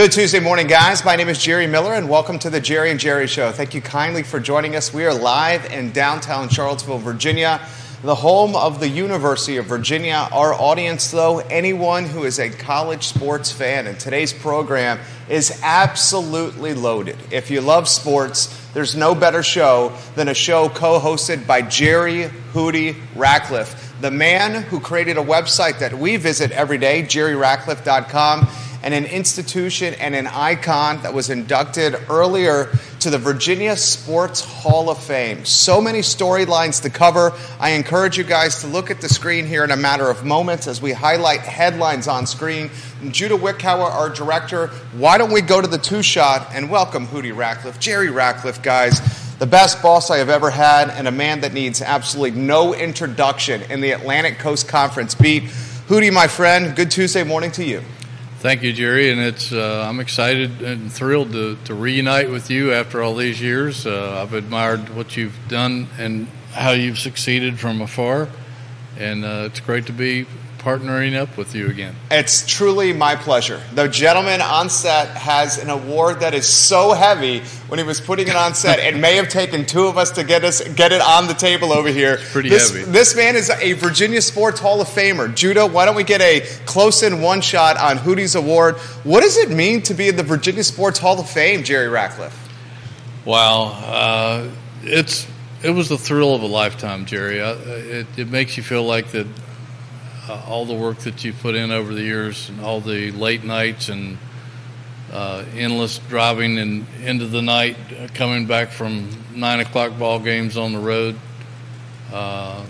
Good Tuesday morning, guys. My name is Jerry Miller, and welcome to the Jerry and Jerry Show. Thank you kindly for joining us. We are live in downtown Charlottesville, Virginia, the home of the University of Virginia. Our audience, though, anyone who is a college sports fan, and today's program is absolutely loaded. If you love sports, there's no better show than a show co hosted by Jerry Hootie Ratcliffe, the man who created a website that we visit every day, jerryratcliffe.com and an institution and an icon that was inducted earlier to the Virginia Sports Hall of Fame. So many storylines to cover. I encourage you guys to look at the screen here in a matter of moments as we highlight headlines on screen. Judah Wickhauer, our director, why don't we go to the two shot and welcome Hootie Ratcliffe, Jerry Ratcliffe, guys the best boss I have ever had, and a man that needs absolutely no introduction in the Atlantic Coast Conference beat. Hootie, my friend, good Tuesday morning to you. Thank you, Jerry, and it's uh, I'm excited and thrilled to, to reunite with you after all these years. Uh, I've admired what you've done and how you've succeeded from afar, and uh, it's great to be partnering up with you again. It's truly my pleasure. The gentleman on set has an award that is so heavy when he was putting it on set. it may have taken two of us to get us get it on the table over here. It's pretty this, heavy. This man is a Virginia Sports Hall of Famer. Judah, why don't we get a close in one shot on Hootie's award? What does it mean to be in the Virginia Sports Hall of Fame, Jerry Ratcliffe? Wow, uh, it's it was the thrill of a lifetime, Jerry. I, it, it makes you feel like that uh, all the work that you put in over the years and all the late nights and uh, endless driving and into the night, uh, coming back from nine o'clock ball games on the road, uh,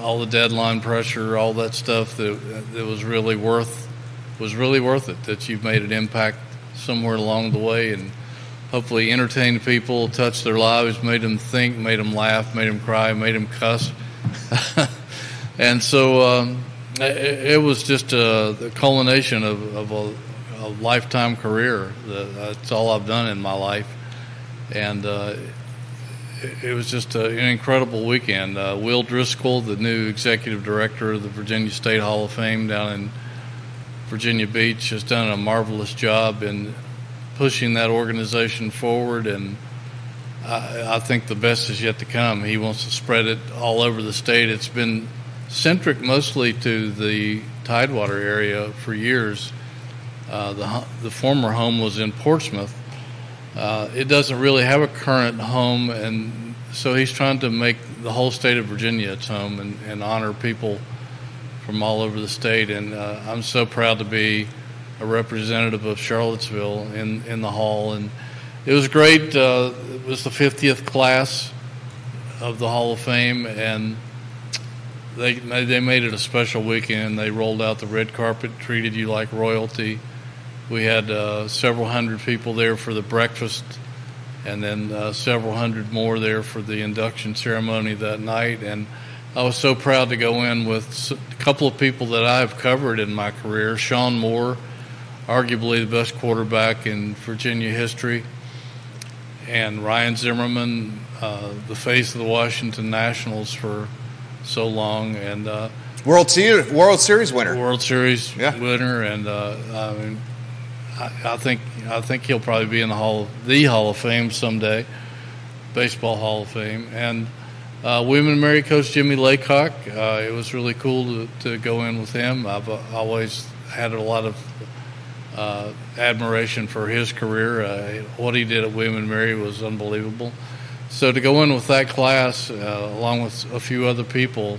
all the deadline pressure, all that stuff that that was really worth was really worth it. That you've made an impact somewhere along the way and hopefully entertained people, touched their lives, made them think, made them laugh, made them cry, made them cuss. and so um, it, it, was just a, the culmination of, of a, a, lifetime career. That's all I've done in my life. And uh, it, it, was just a, an incredible weekend. Uh, Will Driscoll, the new executive director of the Virginia State Hall of Fame down in Virginia Beach, has done a marvelous job in pushing that organization forward. And I, I think the best is yet to come. He wants to spread it all over the state. It's been centric mostly to the Tidewater area for years. Uh, the, the former home was in Portsmouth. Uh, it doesn't really have a current home, and so he's trying to make the whole state of Virginia its home and, and honor people from all over the state. And uh, I'm so proud to be a representative of Charlottesville in, in the hall. And it was great. Uh, it was the 50th class of the Hall of Fame, and they they made it a special weekend. They rolled out the red carpet, treated you like royalty. We had uh, several hundred people there for the breakfast, and then uh, several hundred more there for the induction ceremony that night. And I was so proud to go in with a couple of people that I have covered in my career. Shawn Moore, arguably the best quarterback in Virginia history, and Ryan Zimmerman, uh, the face of the Washington Nationals for so long, and uh, World Series World Series winner, World Series yeah. winner, and uh, I mean, I, I, think I think he'll probably be in the Hall the Hall of Fame someday, Baseball Hall of Fame, and uh, William Mary coach Jimmy Laycock. Uh, it was really cool to, to go in with him. I've uh, always had a lot of uh, admiration for his career. Uh, what he did at William and Mary was unbelievable. So to go in with that class, uh, along with a few other people,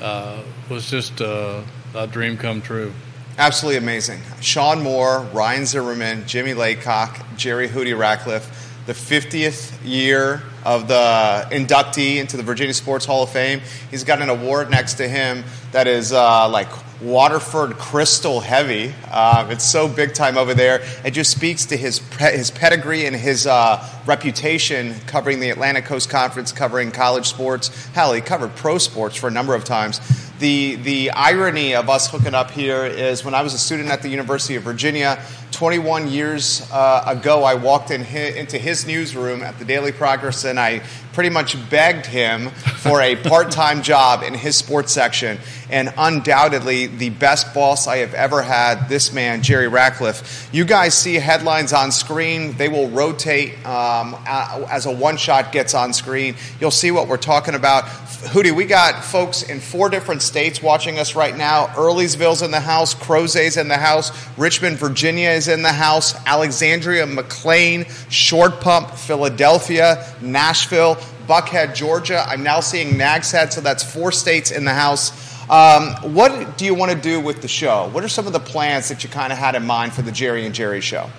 uh, was just uh, a dream come true. Absolutely amazing. Shawn Moore, Ryan Zimmerman, Jimmy Laycock, Jerry Hootie Ratcliffe, the 50th year of the inductee into the Virginia Sports Hall of Fame. He's got an award next to him that is uh, like Waterford Crystal heavy. Uh, it's so big time over there. It just speaks to his his pedigree and his uh, reputation covering the Atlantic Coast Conference, covering college sports. Hell, he covered pro sports for a number of times. The the irony of us hooking up here is when I was a student at the University of Virginia 21 years uh, ago, I walked in into his newsroom at the Daily Progress and I pretty much begged him for a part time job in his sports section. And undoubtedly, the best boss I have ever had, this man, Jerry Ratcliffe. You guys see headlines on screen, they will rotate um, as a one shot gets on screen. You'll see what we're talking about. Hootie, we got folks in four different states watching us right now. Earlysville's in the house, Crozet's in the house, Richmond, Virginia is in the house, Alexandria, McLean, Short Pump, Philadelphia, Nashville, Buckhead, Georgia. I'm now seeing Nags Head, so that's four states in the house. Um, what do you want to do with the show? What are some of the plans that you kind of had in mind for the Jerry and Jerry show?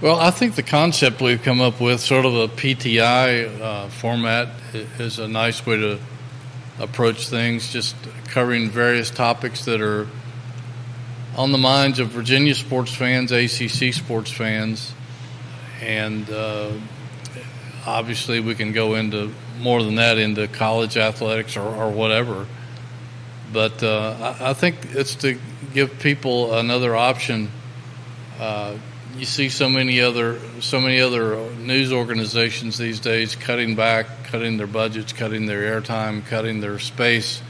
Well, I think the concept we've come up with, sort of a PTI uh, format, is a nice way to approach things, just covering various topics that are on the minds of Virginia sports fans, ACC sports fans, and uh, obviously we can go into more than that into college athletics or, or whatever. But uh, I, I, think it's to give people another option. Uh, you see so many other so many other news organizations these days cutting back, cutting their budgets, cutting their airtime, cutting their space,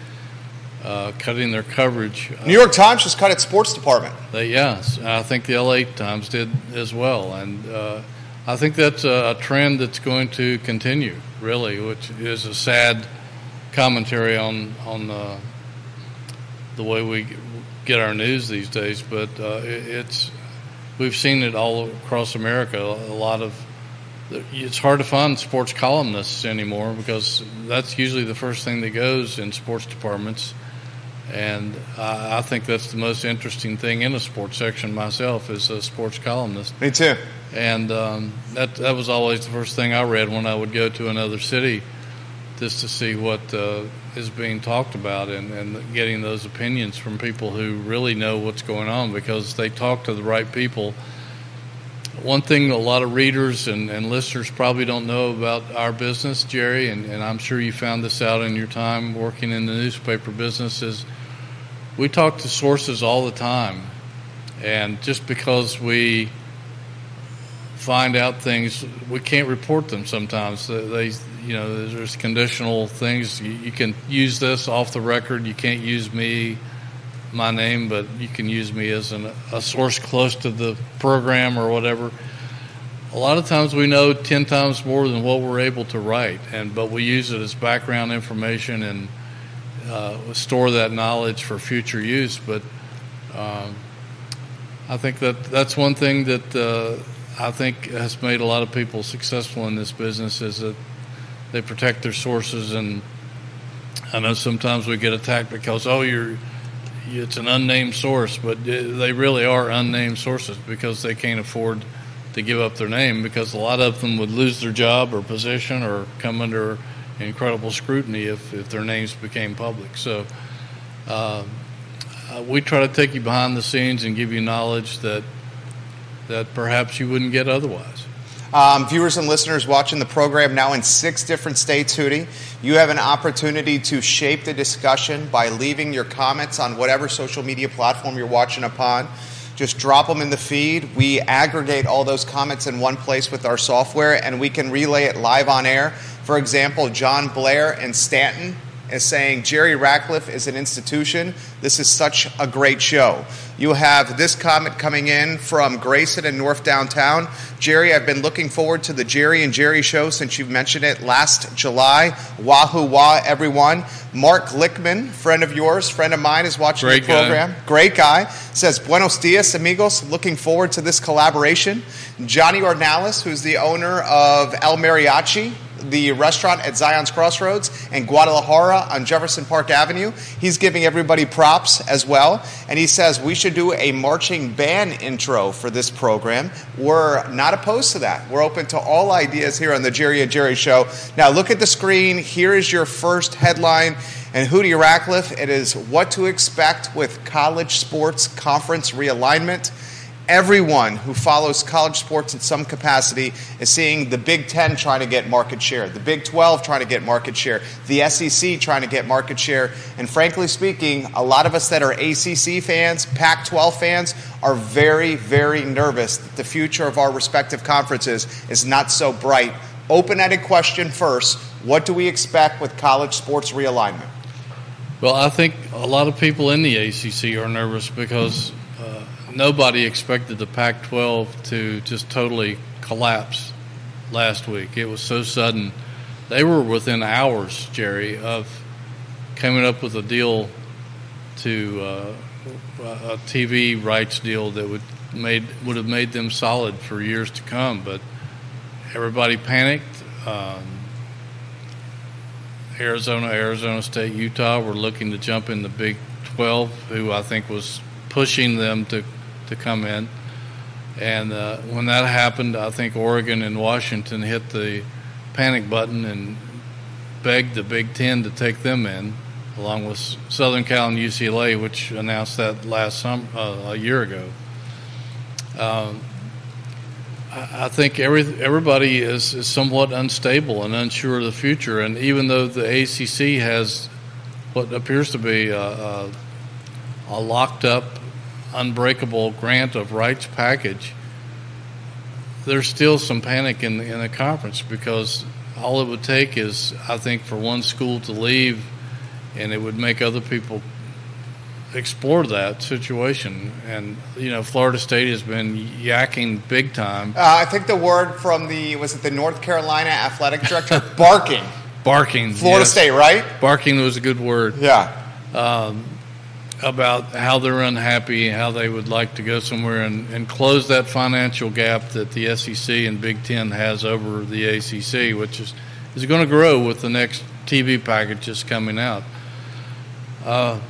uh, cutting their coverage. New York Times just cut its sports department. They, yes, I think the LA Times did as well, and uh, I think that's a, a trend that's going to continue. Really, which is a sad commentary on on uh, the way we get our news these days, but uh, it, it's we've seen it all across America. A lot of it's hard to find sports columnists anymore because that's usually the first thing that goes in sports departments. And I, I think that's the most interesting thing in a sports section myself is a sports columnist. Me too. And um, that that was always the first thing I read when I would go to another city, just to see what uh, is being talked about and, and getting those opinions from people who really know what's going on because they talk to the right people. One thing a lot of readers and, and listeners probably don't know about our business, Jerry, and, and I'm sure you found this out in your time working in the newspaper business, is we talk to sources all the time. And just because we find out things, we can't report them sometimes. They, you know, there's conditional things. You, can use this off the record. You can't use me, my name, but you can use me as an, a source close to the program or whatever. A lot of times we know ten times more than what we're able to write, and but we use it as background information and uh, store that knowledge for future use. But um, I think that that's one thing that uh, I think has made a lot of people successful in this business is that they protect their sources and I know sometimes we get attacked because oh you're it's an unnamed source, but they really are unnamed sources because they can't afford to give up their name because a lot of them would lose their job or position or come under incredible scrutiny if, if their names became public. So uh, uh, we try to take you behind the scenes and give you knowledge that that perhaps you wouldn't get otherwise. Um, viewers and listeners watching the program now in six different states, Hootie, you have an opportunity to shape the discussion by leaving your comments on whatever social media platform you're watching upon. Just drop them in the feed. We aggregate all those comments in one place with our software and we can relay it live on air. For example, John Blair and Staunton is saying Jerry Ratcliffe is an institution. This is such a great show. You have this comment coming in from Grayson in North Downtown. Jerry, I've been looking forward to the Jerry and Jerry show since you mentioned it last July. Wahoo wah, everyone. Mark Lickman, friend of yours, friend of mine, is watching Great the program. Guy. Great guy. Says, Buenos dias, amigos. Looking forward to this collaboration. Johnny Ornalis, who's the owner of El Mariachi, the restaurant at Zion's Crossroads and Guadalajara on Jefferson Park Avenue. He's giving everybody props as well. And he says we should do a marching band intro for this program. We're not opposed to that. We're open to all ideas here on the Jerry and Jerry Show. Now, look at the screen. Here is your first headline. And Hootie Ratcliffe, it is what to expect with college sports conference realignment. Everyone who follows college sports in some capacity is seeing the Big Ten trying to get market share, the Big 12 trying to get market share, the SEC trying to get market share. And frankly speaking, a lot of us that are ACC fans, Pac 12 fans, are very, very nervous that the future of our respective conferences is not so bright. Open ended question first what do we expect with college sports realignment? Well, I think a lot of people in the ACC are nervous because nobody expected the Pac 12 to just totally collapse last week. It was so sudden. They were within hours, Jerry, of coming up with a deal to uh, a TV rights deal that would made would have made them solid for years to come. But everybody panicked. Um, Arizona, Arizona State, Utah were looking to jump in the Big 12, who I think was pushing them to, to come in. And uh, when that happened, I think Oregon and Washington hit the panic button and begged the Big Ten to take them in, along with Southern Cal and UCLA, which announced that last summer, uh, a year ago. Um, I think every everybody is, is somewhat unstable and unsure of the future. And even though the ACC has what appears to be a, a, a locked up, unbreakable grant of rights package, there's still some panic in the, in the conference because all it would take is, I think, for one school to leave, and it would make other people explore that situation. And you know, Florida State has been yakking big time. Uh, I think the word from the was it the North Carolina athletic director barking. barking. Florida yes. State, right? Barking was a good word. Yeah. Um, about how they're unhappy, how they would like to go somewhere and, and close that financial gap that the SEC and Big Ten has over the ACC, which is, is going to grow with the next TV package packages coming out. Uh,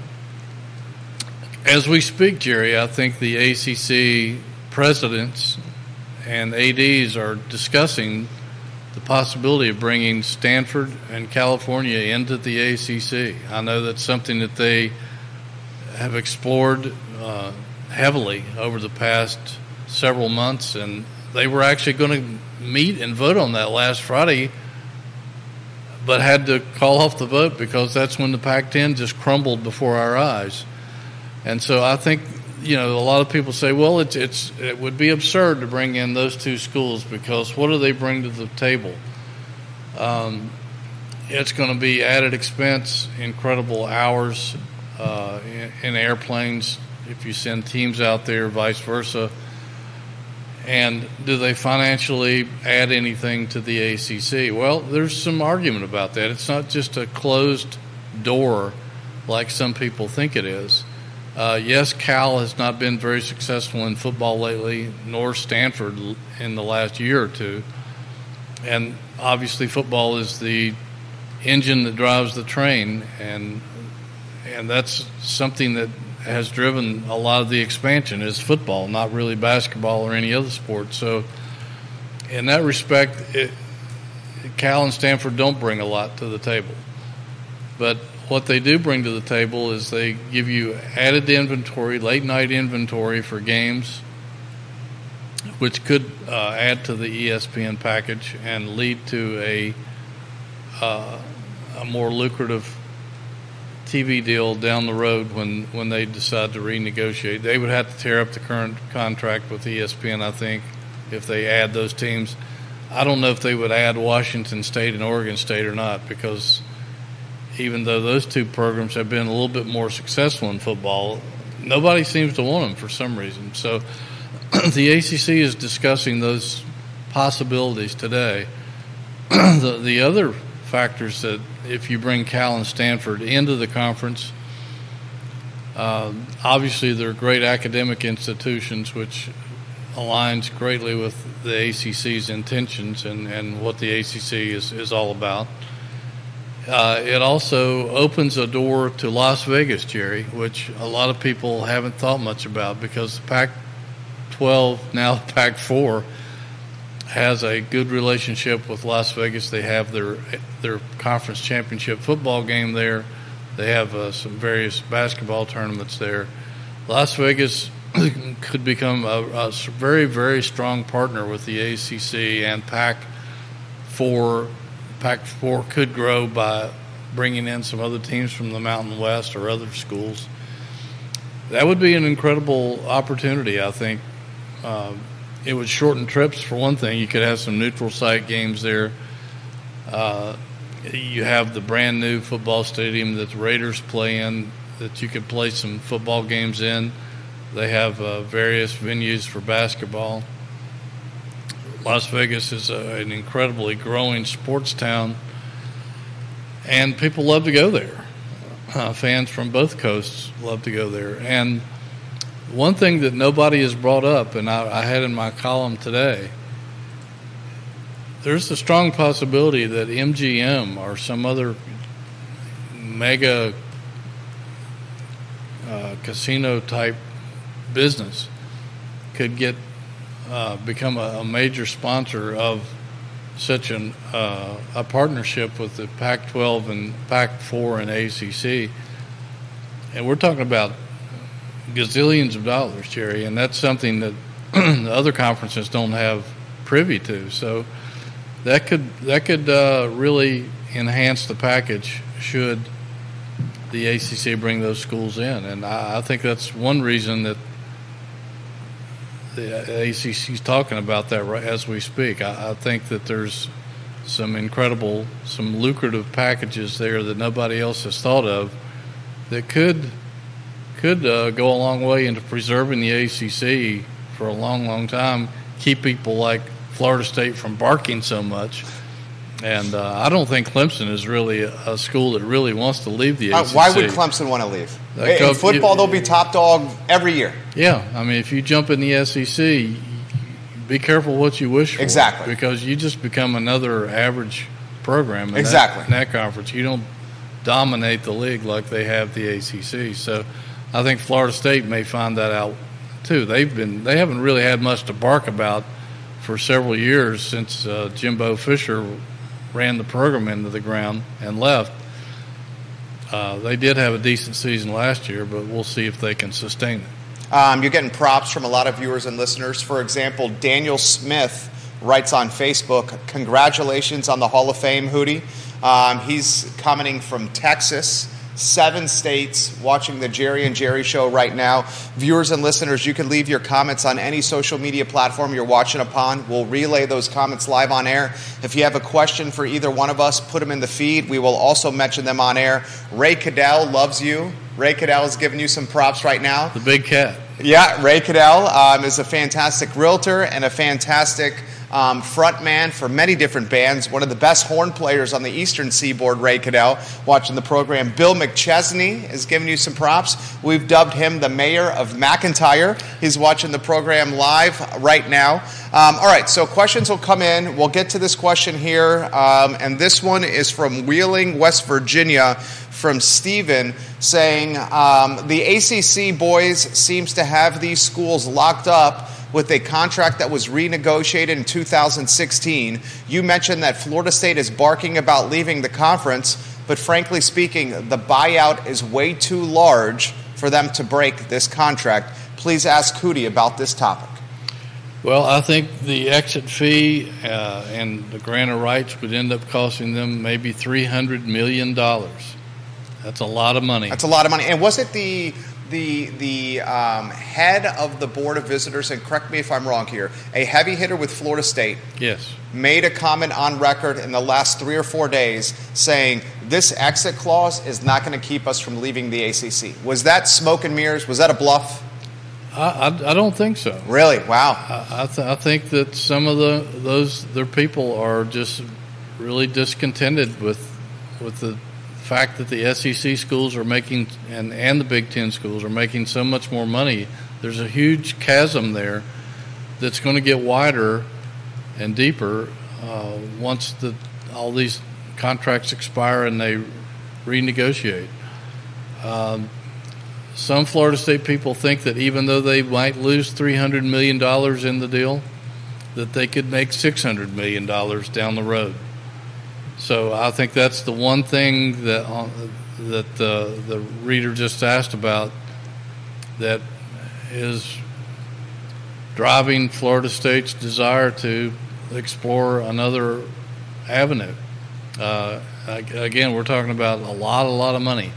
as we speak, Jerry, I think the ACC presidents and ADs are discussing the possibility of bringing Stanford and California into the ACC. I know that's something that they have explored uh, heavily over the past several months, and they were actually going to meet and vote on that last Friday, but had to call off the vote because that's when the Pac 10 just crumbled before our eyes. And so I think you know a lot of people say, well, it's it's it would be absurd to bring in those two schools because what do they bring to the table? Um, it's going to be added expense, incredible hours uh, in, in airplanes if you send teams out there, vice versa. And do they financially add anything to the ACC? Well, there's some argument about that. It's not just a closed door like some people think it is. Uh, yes, Cal has not been very successful in football lately, nor Stanford in the last year or two. And obviously, football is the engine that drives the train, and and that's something that has driven a lot of the expansion is football, not really basketball or any other sport. So, in that respect, it, Cal and Stanford don't bring a lot to the table, but what they do bring to the table is they give you added inventory, late night inventory for games, which could uh, add to the ESPN package and lead to a uh, a more lucrative TV deal down the road when, when they decide to renegotiate. They would have to tear up the current contract with ESPN, I think, if they add those teams. I don't know if they would add Washington State and Oregon State or not because even though those two programs have been a little bit more successful in football, nobody seems to want them for some reason. So the ACC is discussing those possibilities today. the, the other factors that if you bring Cal and Stanford into the conference, uh, obviously they're great academic institutions, which aligns greatly with the ACC's intentions and, and what the ACC is, is all about. Uh, it also opens a door to Las Vegas, Jerry, which a lot of people haven't thought much about because Pac 12, now Pac 4, has a good relationship with Las Vegas. They have their their conference championship football game there. They have uh, some various basketball tournaments there. Las Vegas could become a, a very, very strong partner with the ACC and Pac 4. Pac 4 could grow by bringing in some other teams from the Mountain West or other schools. That would be an incredible opportunity, I think. Um, it would shorten trips for one thing. You could have some neutral site games there. Uh, you have the brand new football stadium that the Raiders play in that you could play some football games in. They have uh, various venues for basketball. Las Vegas is a, an incredibly growing sports town, and people love to go there. Uh, fans from both coasts love to go there. And one thing that nobody has brought up, and I, I had in my column today, there's a strong possibility that MGM or some other mega uh, casino type business could get uh, become a, a, major sponsor of such an uh, a partnership with the Pac-12 and Pac-4 and ACC, and we're talking about gazillions of dollars, Jerry, and that's something that the other conferences don't have privy to. So that could that could uh, really enhance the package should the ACC bring those schools in, and I, I think that's one reason that the ACC is talking about that right as we speak. I, I, think that there's some incredible, some lucrative packages there that nobody else has thought of that could could uh, go a long way into preserving the ACC for a long, long time. Keep people like Florida State from barking so much. And uh, I don't think Clemson is really a school that really wants to leave the ACC. Uh, why would Clemson want to leave? In football, they'll be top dog every year. Yeah, I mean, if you jump in the SEC, be careful what you wish for. Exactly. Because you just become another average program in, exactly. that, in that conference. You don't dominate the league like they have the ACC. So I think Florida State may find that out too. They've been they haven't really had much to bark about for several years since uh, Jimbo Fisher ran the program into the ground and left. Uh, they did have a decent season last year, but we'll see if they can sustain it. Um, you're getting props from a lot of viewers and listeners. For example, Daniel Smith writes on Facebook, Congratulations on the Hall of Fame, Hootie. Um, he's commenting from Texas seven states watching the Jerry and Jerry show right now. Viewers and listeners, you can leave your comments on any social media platform you're watching upon. We'll relay those comments live on air. If you have a question for either one of us, put them in the feed. We will also mention them on air. Ray Cadell loves you. Ray Cadell is giving you some props right now. The big cat. Yeah, Ray Cadell um, is a fantastic realtor and a fantastic um, frontman for many different bands, one of the best horn players on the eastern seaboard, Ray Cadell, watching the program. Bill McChesney is giving you some props. We've dubbed him the mayor of McIntire. He's watching the program live right now. Um, all right, so questions will come in. We'll get to this question here, um, and this one is from Wheeling, West Virginia, from Stephen saying um, the ACC boys seems to have these schools locked up with a contract that was renegotiated in 2016. You mentioned that Florida State is barking about leaving the conference, but frankly speaking, the buyout is way too large for them to break this contract. Please ask Hootie about this topic. Well, I think the exit fee uh, and the grant of rights would end up costing them maybe $300 million. That's a lot of money. That's a lot of money. And was it the the the um, head of the board of visitors, and correct me if I'm wrong here, a heavy hitter with Florida State. Yes. Made a comment on record in the last three or four days saying this exit clause is not going to keep us from leaving the ACC. Was that smoke and mirrors? Was that a bluff? I, I, I don't think so. Really? Wow. I, I, th- I think that some of the those their people are just really discontented with with the fact that the SEC schools are making and, and the Big Ten schools are making so much more money, there's a huge chasm there that's going to get wider and deeper uh, once the all these contracts expire and they renegotiate. Um, some Florida State people think that even though they might lose $300 million in the deal, that they could make $600 million down the road. So I think that's the one thing that uh, that uh, the reader just asked about that is driving Florida State's desire to explore another avenue. Uh, again, we're talking about a lot, a lot of money.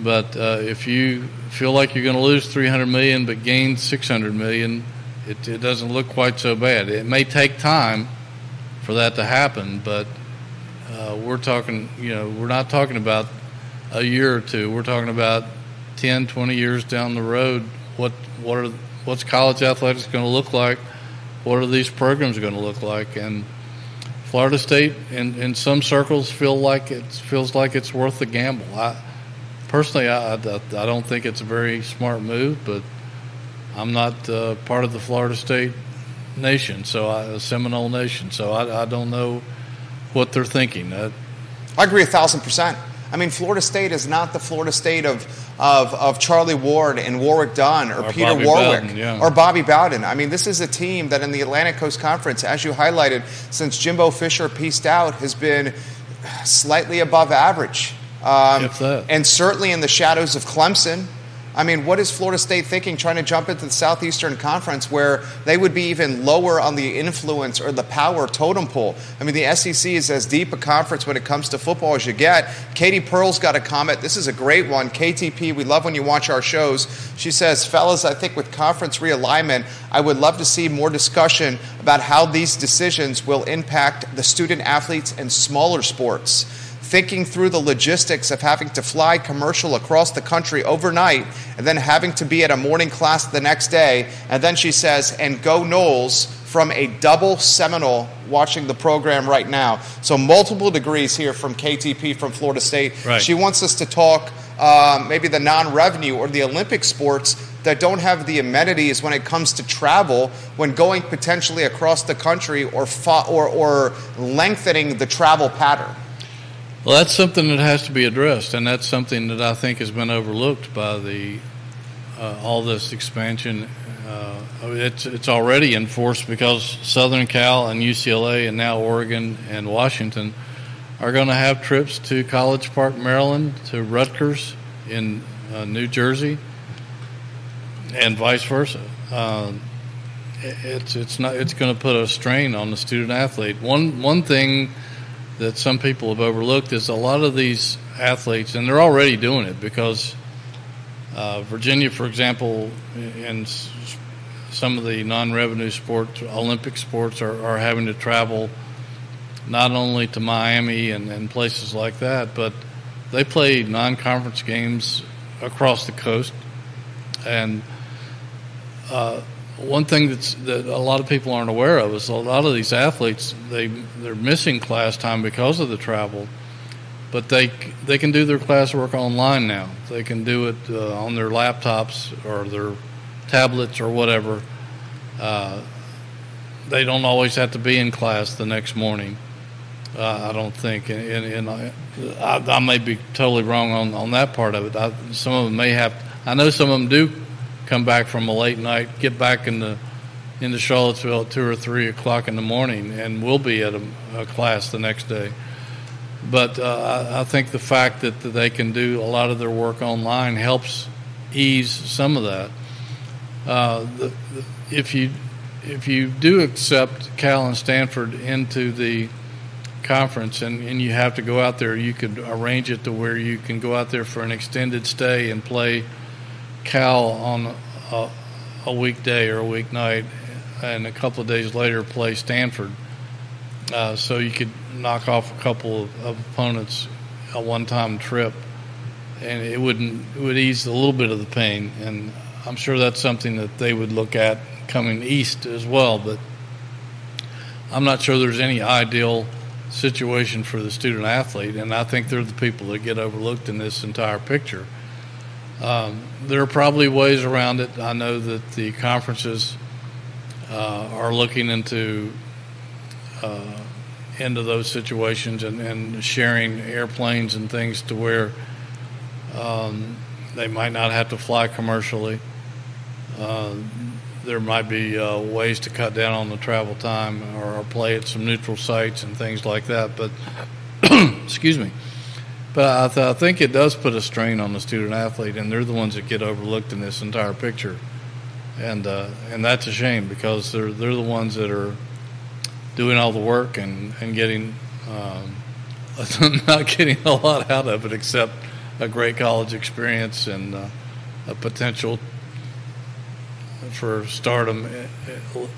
But uh, if you feel like you're going to lose 300 million but gain 600 million, it, it doesn't look quite so bad. It may take time for that to happen, but uh, we're talking, you know, we're not talking about a year or two. We're talking about 10, 20 years down the road. What what are what's college athletics going to look like? What are these programs going to look like? And Florida State, in, in some circles, feel like it feels like it's worth the gamble. I personally, I, I, I don't think it's a very smart move, but I'm not uh, part of the Florida State nation, so a Seminole nation, so I, I don't know what they're thinking. Uh, I agree a thousand percent. I mean, Florida State is not the Florida State of, of, of Charlie Ward and Warrick Dunn or, or Peter Bobby Warwick Bowden, yeah. or Bobby Bowden. I mean, this is a team that in the Atlantic Coast Conference, as you highlighted, since Jimbo Fisher pieced out, has been slightly above average. Um, and certainly in the shadows of Clemson, I mean, what is Florida State thinking trying to jump into the Southeastern Conference where they would be even lower on the influence or the power totem pole? I mean, the SEC is as deep a conference when it comes to football as you get. Katie Pearl's got a comment. This is a great one. KTP, we love when you watch our shows. She says, Fellas, I think with conference realignment, I would love to see more discussion about how these decisions will impact the student athletes and smaller sports thinking through the logistics of having to fly commercial across the country overnight and then having to be at a morning class the next day. And then she says, and go Noles from a double Seminole watching the program right now. So, multiple degrees here from KTP from Florida State. Right. She wants us to talk um, maybe the non revenue or the Olympic sports that don't have the amenities when it comes to travel when going potentially across the country or, fa- or, or lengthening the travel pattern. Well, that's something that has to be addressed, and that's something that I think has been overlooked by the uh, all this expansion. Uh, it's it's already enforced because Southern Cal and UCLA and now Oregon and Washington are going to have trips to College Park, Maryland, to Rutgers in uh, New Jersey, and vice versa. Uh, it's it's not it's going to put a strain on the student athlete. One one thing that some people have overlooked is a lot of these athletes, and they're already doing it because uh, Virginia, for example, and some of the non-revenue sports, Olympic sports, are, are having to travel not only to Miami and, and places like that, but they play non-conference games across the coast, and uh, one thing that's that a lot of people aren't aware of is a lot of these athletes they they're missing class time because of the travel, but they they can do their classwork online now. They can do it uh, on their laptops or their tablets or whatever. Uh, they don't always have to be in class the next morning. Uh, I don't think, and, and, and I, I, I, may be totally wrong on, on that part of it. I, some of them may have. I know some of them do come back from a late night, get back in the into Charlottesville at two or three o'clock in the morning, and we'll be at a, a class the next day. But uh, I, think the fact that, they can do a lot of their work online helps ease some of that. Uh, the, the, if you if you do accept Cal and Stanford into the conference and, and you have to go out there, you could arrange it to where you can go out there for an extended stay and play Cal on a, a weekday or a weeknight, and a couple of days later play Stanford. Uh, so you could knock off a couple of, of opponents a one-time trip, and it wouldn't it would ease a little bit of the pain. And I'm sure that's something that they would look at coming east as well. But I'm not sure there's any ideal situation for the student athlete, and I think they're the people that get overlooked in this entire picture. Um, there are probably ways around it. I know that the conferences uh, are looking into uh, into those situations and, and, sharing airplanes and things to where um, they might not have to fly commercially. Uh, there might be uh, ways to cut down on the travel time or, or play at some neutral sites and things like that. But excuse me. But I, th- I, think it does put a strain on the student athlete, and they're the ones that get overlooked in this entire picture. and uh, and that's a shame because they're they're the ones that are doing all the work and and getting um, not getting a lot out of it except a great college experience and uh, a potential for stardom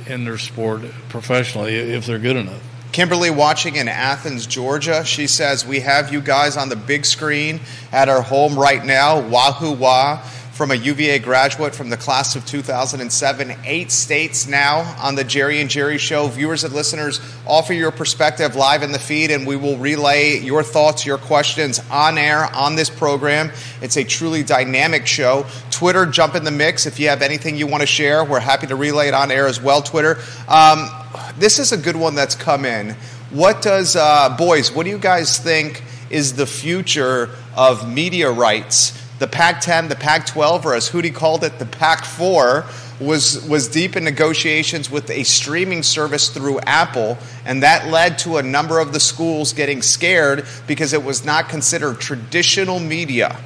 in their sport professionally if they're good enough. Kimberly watching in Athens, Georgia. She says, We have you guys on the big screen at our home right now. Wahoo Wah from a UVA graduate from the class of 2007. Eight states now on the Jerry and Jerry Show. Viewers and listeners, offer your perspective live in the feed, and we will relay your thoughts, your questions on air on this program. It's a truly dynamic show. Twitter, jump in the mix. If you have anything you want to share, we're happy to relay it on air as well. Twitter. Um, this is a good one that's come in. What does, uh, boys, what do you guys think is the future of media rights? The Pac 10, the Pac 12, or as Hootie called it, the Pac 4, was, was deep in negotiations with a streaming service through Apple, and that led to a number of the schools getting scared because it was not considered traditional media.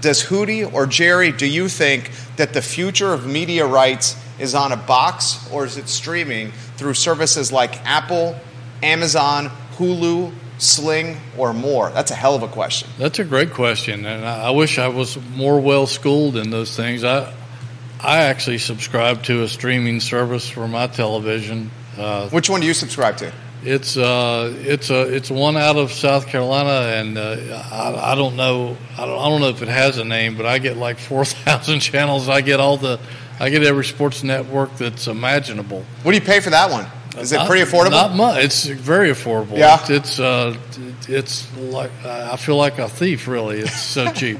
Does Hootie or Jerry, do you think that the future of media rights is on a box or is it streaming through services like Apple, Amazon, Hulu, Sling, or more? That's a hell of a question. That's a great question, and I wish I was more well schooled in those things. I I actually subscribe to a streaming service for my television. Uh, Which one do you subscribe to? It's uh, it's a it's one out of South Carolina, and uh, I, I don't know I don't, I don't know if it has a name, but I get like four thousand channels. I get all the I get every sports network that's imaginable. What do you pay for that one? Is it pretty affordable? Not much. It's very affordable. Yeah. It's it's, uh, it's like I feel like a thief. Really, it's so cheap.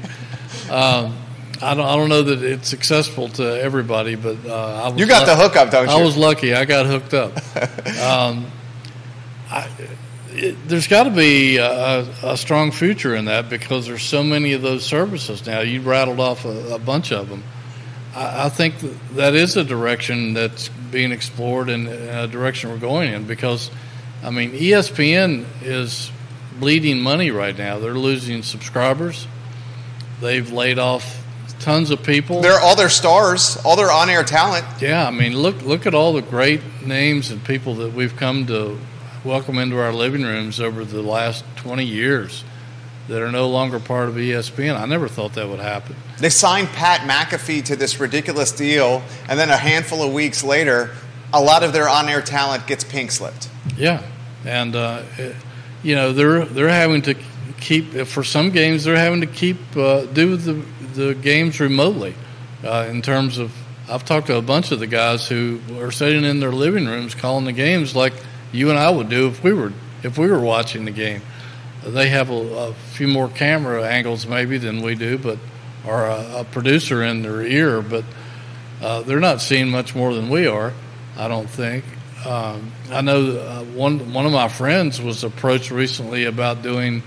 Um, I don't I don't know that it's accessible to everybody, but uh, you got the hookup, don't you? I was lucky. I got hooked up. um, I, it, there's got to be a, a, strong future in that because there's so many of those services now. You rattled off a, a bunch of them. I, I think that is a direction that's being explored and a direction we're going in because, I mean, ESPN is bleeding money right now. They're losing subscribers. They've laid off tons of people. They're all their stars, all their on-air talent. Yeah, I mean, look look at all the great names and people that we've come to welcome into our living rooms over the last 20 years that are no longer part of ESPN. I never thought that would happen. They signed Pat McAfee to this ridiculous deal, and then a handful of weeks later, a lot of their on-air talent gets pink slipped. Yeah, and uh, you know they're they're having to keep for some games they're having to keep uh, do the the games remotely. Uh, in terms of, I've talked to a bunch of the guys who are sitting in their living rooms calling the games like you and I would do if we were if we were watching the game. They have a, a few more camera angles maybe than we do, but or a, a producer in their ear, but uh, they're not seeing much more than we are. I don't think. Um, I know uh, one one of my friends was approached recently about doing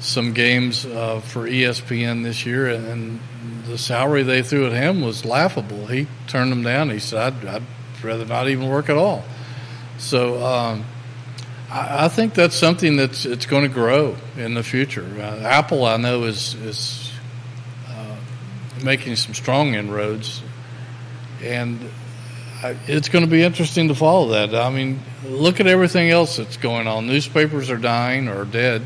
some games uh, for ESPN this year, and the salary they threw at him was laughable. He turned them down. He said, "I'd, I'd rather not even work at all." So um, I, I, think that's something that's it's going to grow in the future. Uh, Apple, I know, is is uh, making some strong inroads, and I, it's going to be interesting to follow that. I mean, look at everything else that's going on. Newspapers are dying or dead.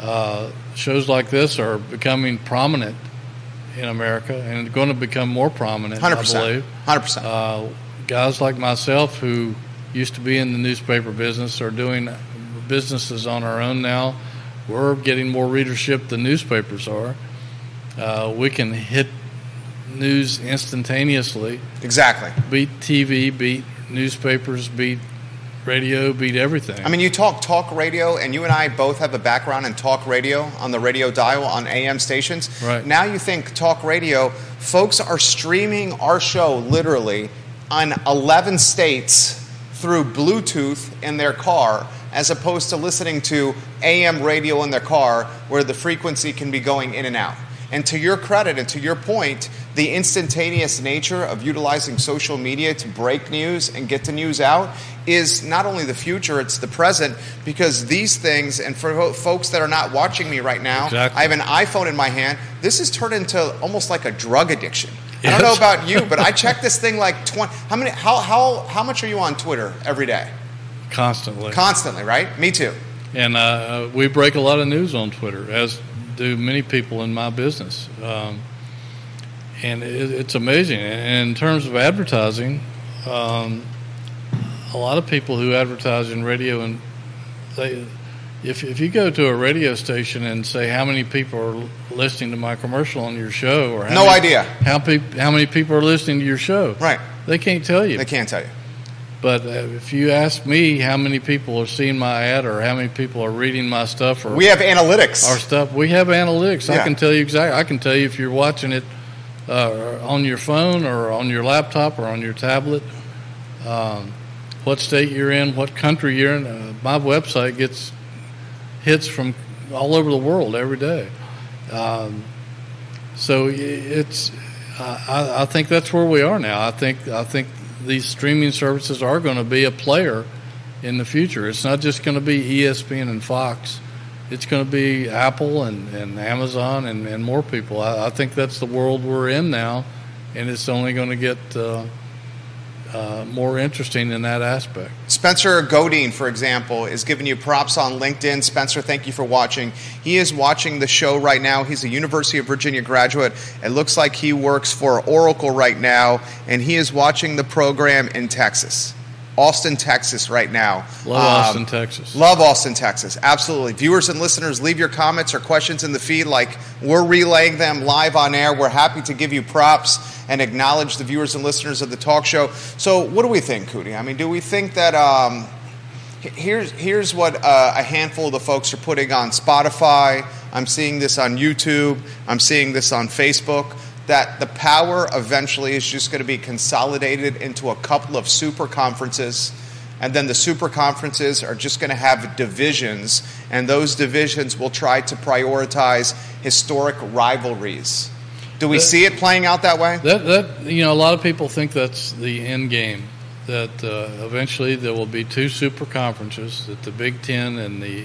Uh, shows like this are becoming prominent in America and going to become more prominent. 100%. Hundred percent. Uh, guys like myself who used to be in the newspaper business are doing businesses on our own now. We're getting more readership than newspapers are. Uh, we can hit news instantaneously. Exactly. Beat TV, beat newspapers, beat radio, beat everything. I mean, you talk talk radio, and you and I both have a background in talk radio on the radio dial on AM stations. Right. Now you think talk radio, folks are streaming our show literally on 11 states through Bluetooth in their car as opposed to listening to AM radio in their car where the frequency can be going in and out. And to your credit and to your point, the instantaneous nature of utilizing social media to break news and get the news out is not only the future, it's the present because these things, and for folks that are not watching me right now, exactly. I have an iPhone in my hand. This has turned into almost like a drug addiction. I don't know about you, but I check this thing like twenty. How many? How how how much are you on Twitter every day? Constantly. Constantly, right? Me too. And uh, we break a lot of news on Twitter, as do many people in my business. Um, and it, it's amazing. And in terms of advertising, um, a lot of people who advertise in radio and they if, if you go to a radio station and say how many people are listening to my commercial on your show? or how no many, idea. How, pe- how many people are listening to your show? Right. They can't tell you. They can't tell you. But uh, if you ask me how many people are seeing my ad or how many people are reading my stuff or we have analytics. our stuff we have analytics. Yeah. i can tell you exactly i can tell you if you're watching it uh, on your phone or on your laptop or on your tablet um, what state you're in what country you're in uh, my website gets hits from all over the world every day um, so it's I, I think that's where we are now. I think I think these streaming services are going to be a player in the future. It's not just going to be ESPN and Fox. It's going to be Apple and, and Amazon and, and more people. I, I think that's the world we're in now, and it's only going to get uh, uh, more interesting in that aspect. Spencer Godin, for example, is giving you props on LinkedIn. Spencer, thank you for watching. He is watching the show right now. He's a University of Virginia graduate. It looks like he works for Oracle right now, and he is watching the program in Texas, Austin, Texas, right now. Love Um, Austin, Texas. Love Austin, Texas. Absolutely. Viewers and listeners, leave your comments or questions in the feed like we're relaying them live on air. We're happy to give you props and acknowledge the viewers and listeners of the talk show. So, what do we think, Hootie? I mean, do we think that. Um, Here's, here's what uh, a handful of the folks are putting on Spotify. I'm seeing this on YouTube. I'm seeing this on Facebook. That the power eventually is just going to be consolidated into a couple of super conferences. And then the super conferences are just going to have divisions, and those divisions will try to prioritize historic rivalries. Do we That- see it playing out that way? That that you know, a lot of people think that's the end game. That uh, eventually there will be two super conferences. That the Big Ten and the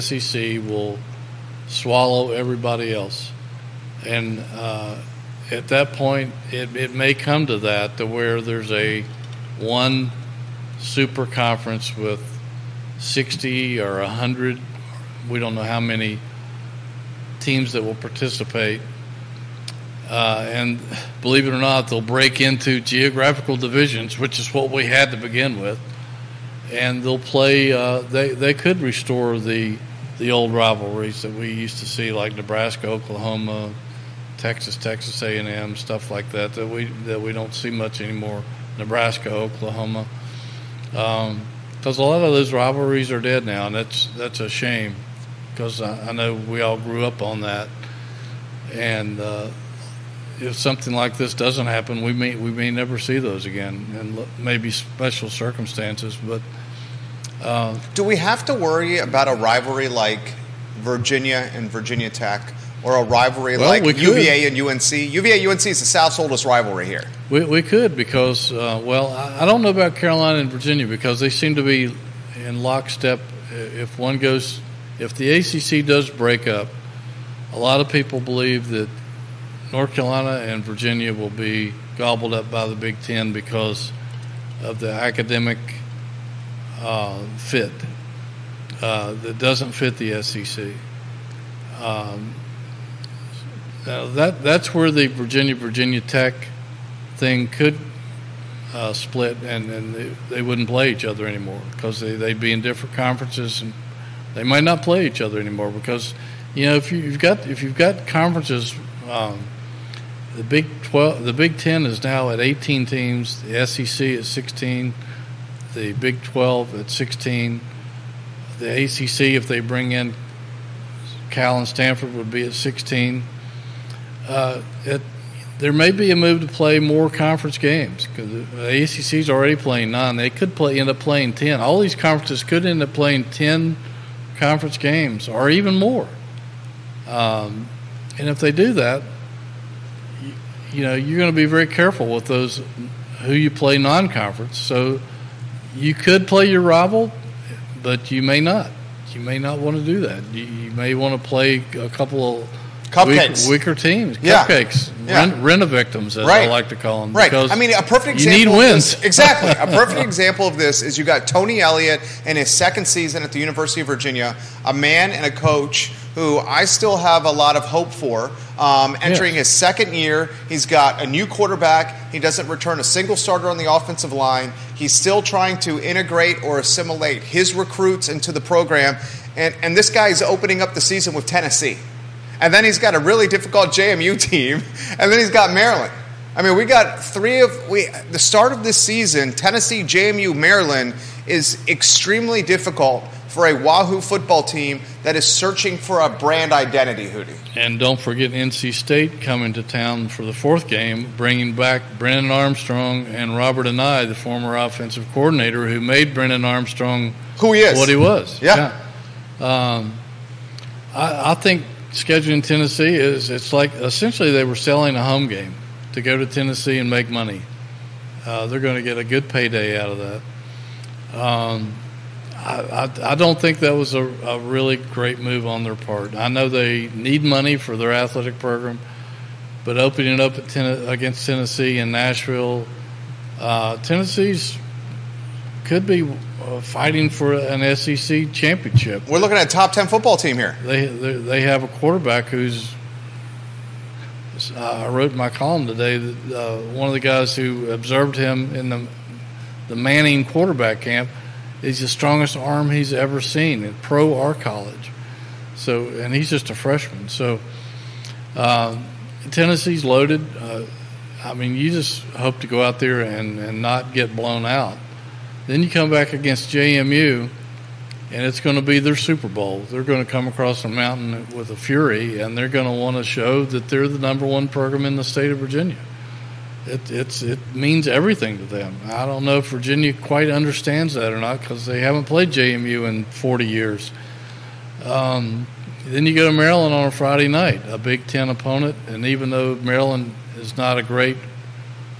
SEC will swallow everybody else, and uh, at that point, it, it may come to that to where there's a one super conference with sixty or hundred. We don't know how many teams that will participate uh, and believe it or not, they'll break into geographical divisions, which is what we had to begin with. And they'll play. Uh, they they could restore the the old rivalries that we used to see, like Nebraska, Oklahoma, Texas, Texas A and M, stuff like that. That we that we don't see much anymore. Nebraska, Oklahoma, because a lot of those rivalries are dead now, and that's that's a shame. Because I, I know we all grew up on that, and uh, if something like this doesn't happen, we may we may never see those again, and maybe special circumstances. But uh, Do we have to worry about a rivalry like Virginia and Virginia Tech, or a rivalry Well, like. UVA and UNC? UVA UNC is the South's oldest rivalry here. we we could because uh, well, I, don't know about Carolina and Virginia because they seem to be in lockstep. If one goes, if the ACC does break up, a lot of people believe that North Carolina and Virginia will be gobbled up by the Big Ten because of the academic uh, fit uh, that doesn't fit the SEC. Um, now that that's where the Virginia Virginia Tech thing could uh, split, and, and they, they wouldn't play each other anymore because they, they'd be in different conferences, and they might not play each other anymore because you know if you, you've got if you've got conferences. Um, the Big Twelve, the Big Ten is now at 18 teams. The SEC is 16. The Big 12 at 16. The ACC, if they bring in Cal and Stanford, would be at 16. Uh, it, there may be a move to play more conference games because the ACC is already playing nine. They could play end up playing 10. All these conferences could end up playing 10 conference games or even more. Um, and if they do that, you, you know you're going to be very careful with those who you play non-conference. So you could play your rival, but you may not. You may not want to do that. You, you may want to play a couple of Cupcakes. Weak, weaker teams, Yeah. cupcakes, Yeah. Ren, rent victims, as I like to call them. Right. I mean, a perfect you example. need of wins. this- exactly. A perfect example of this is you got Tony Elliott in his second season at the University of Virginia, a man and a coach who I still have a lot of hope for. Um, entering his second year, he's got a new quarterback. He doesn't return a single starter on the offensive line. He's still trying to integrate or assimilate his recruits into the program. And, and this guy is opening up the season with Tennessee. And then he's got a really difficult JMU team, and then he's got Maryland. I mean, we got three of we. The start of this season, Tennessee, JMU, Maryland is extremely difficult for a Wahoo football team that is searching for a brand identity. Hootie. And don't forget NC State coming to town for the fourth game, bringing back Brennan Armstrong and Robert Anae, the former offensive coordinator who made Brennan Armstrong Who he is? what he was. Yeah. Yeah. Um, I, I think scheduling Tennessee is it's like essentially they were selling a home game to go to Tennessee and make money. Uh, they're going to get a good payday out of that. Um, I, I, I don't think that was a, a really great move on their part. I know they need money for their athletic program, but opening up ten, against Tennessee and Nashville, uh, Tennessee's could be uh, fighting for an SEC championship. We're looking at a top ten football team here. They they, they have a quarterback who's. Uh, I wrote my column today that uh, one of the guys who observed him in the the Manning quarterback camp is the strongest arm he's ever seen in pro or college. So, and he's just a freshman. So, um, Tennessee's loaded. Uh, I mean, you just hope to go out there and, and not get blown out. Then you come back against JMU, and it's going to be their Super Bowl. They're going to come across the mountain with a fury, and they're going to want to show that they're the number one program in the state of Virginia. It, it's it means everything to them. I don't know if Virginia quite understands that or not because they haven't played JMU in 40 years. Um, then you go to Maryland on a Friday night, a Big Ten opponent, and even though Maryland is not a great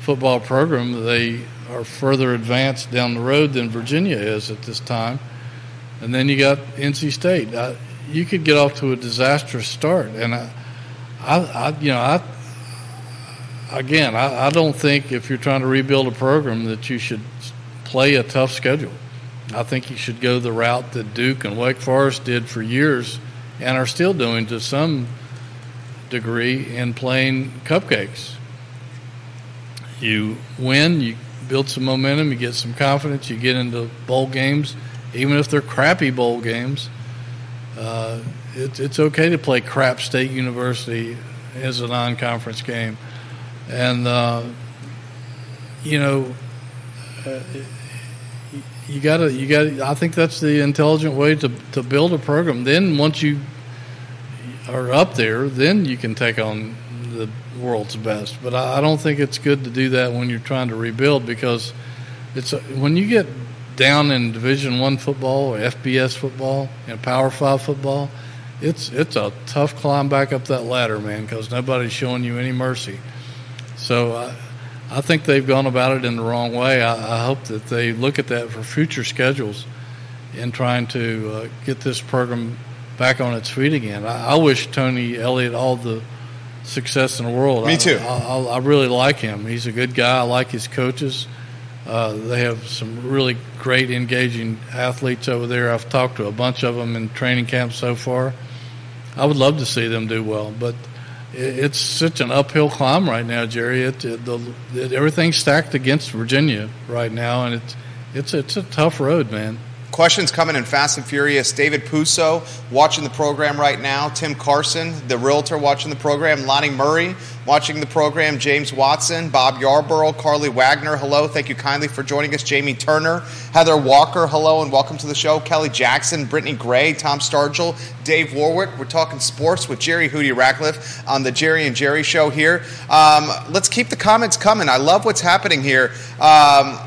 football program, they are further advanced down the road than Virginia is at this time. And then you got NC State. I, you could get off to a disastrous start, and I, I, I you know, I again, I, I don't think if you're trying to rebuild a program that you should play a tough schedule. I think you should go the route that Duke and Wake Forest did for years and are still doing to some degree in playing cupcakes. You win, you build some momentum, you get some confidence, you get into bowl games, even if they're crappy bowl games. Uh, it, it's okay to play crap State University as a non-conference game, and uh, you know, uh, you gotta, you gotta. I think that's the intelligent way to to build a program. Then once you are up there, then you can take on world's best. But I, I don't think it's good to do that when you're trying to rebuild because it's when you get down in Division One football or FBS football and Power Five football, it's it's a tough climb back up that ladder, man, because nobody's showing you any mercy. So I, I think they've gone about it in the wrong way. I, I hope that they look at that for future schedules in trying to uh, get this program back on its feet again. I, I wish Tony Elliott all the success in the world. Me too. I, I, I really like him. He's a good guy. I like his coaches. Uh, they have some really great, engaging athletes over there. I've talked to a bunch of them in training camp so far. I would love to see them do well, but it, it's such an uphill climb right now, Jerry. It, it, the, it, everything's stacked against Virginia right now, and it's it's it's a tough road, man. Questions coming in fast and furious. David Puso watching the program right now. Tim Carson, the realtor, watching the program. Lonnie Murray watching the program. James Watson, Bob Yarborough, Carly Wagner. Hello, thank you kindly for joining us. Jamie Turner, Heather Walker. Hello and welcome to the show. Kelly Jackson, Brittany Gray, Tom Stargell, Dave Warwick. We're talking sports with Jerry Hootie Ratcliffe on the Jerry and Jerry Show here. Um, let's keep the comments coming. I love what's happening here. Um,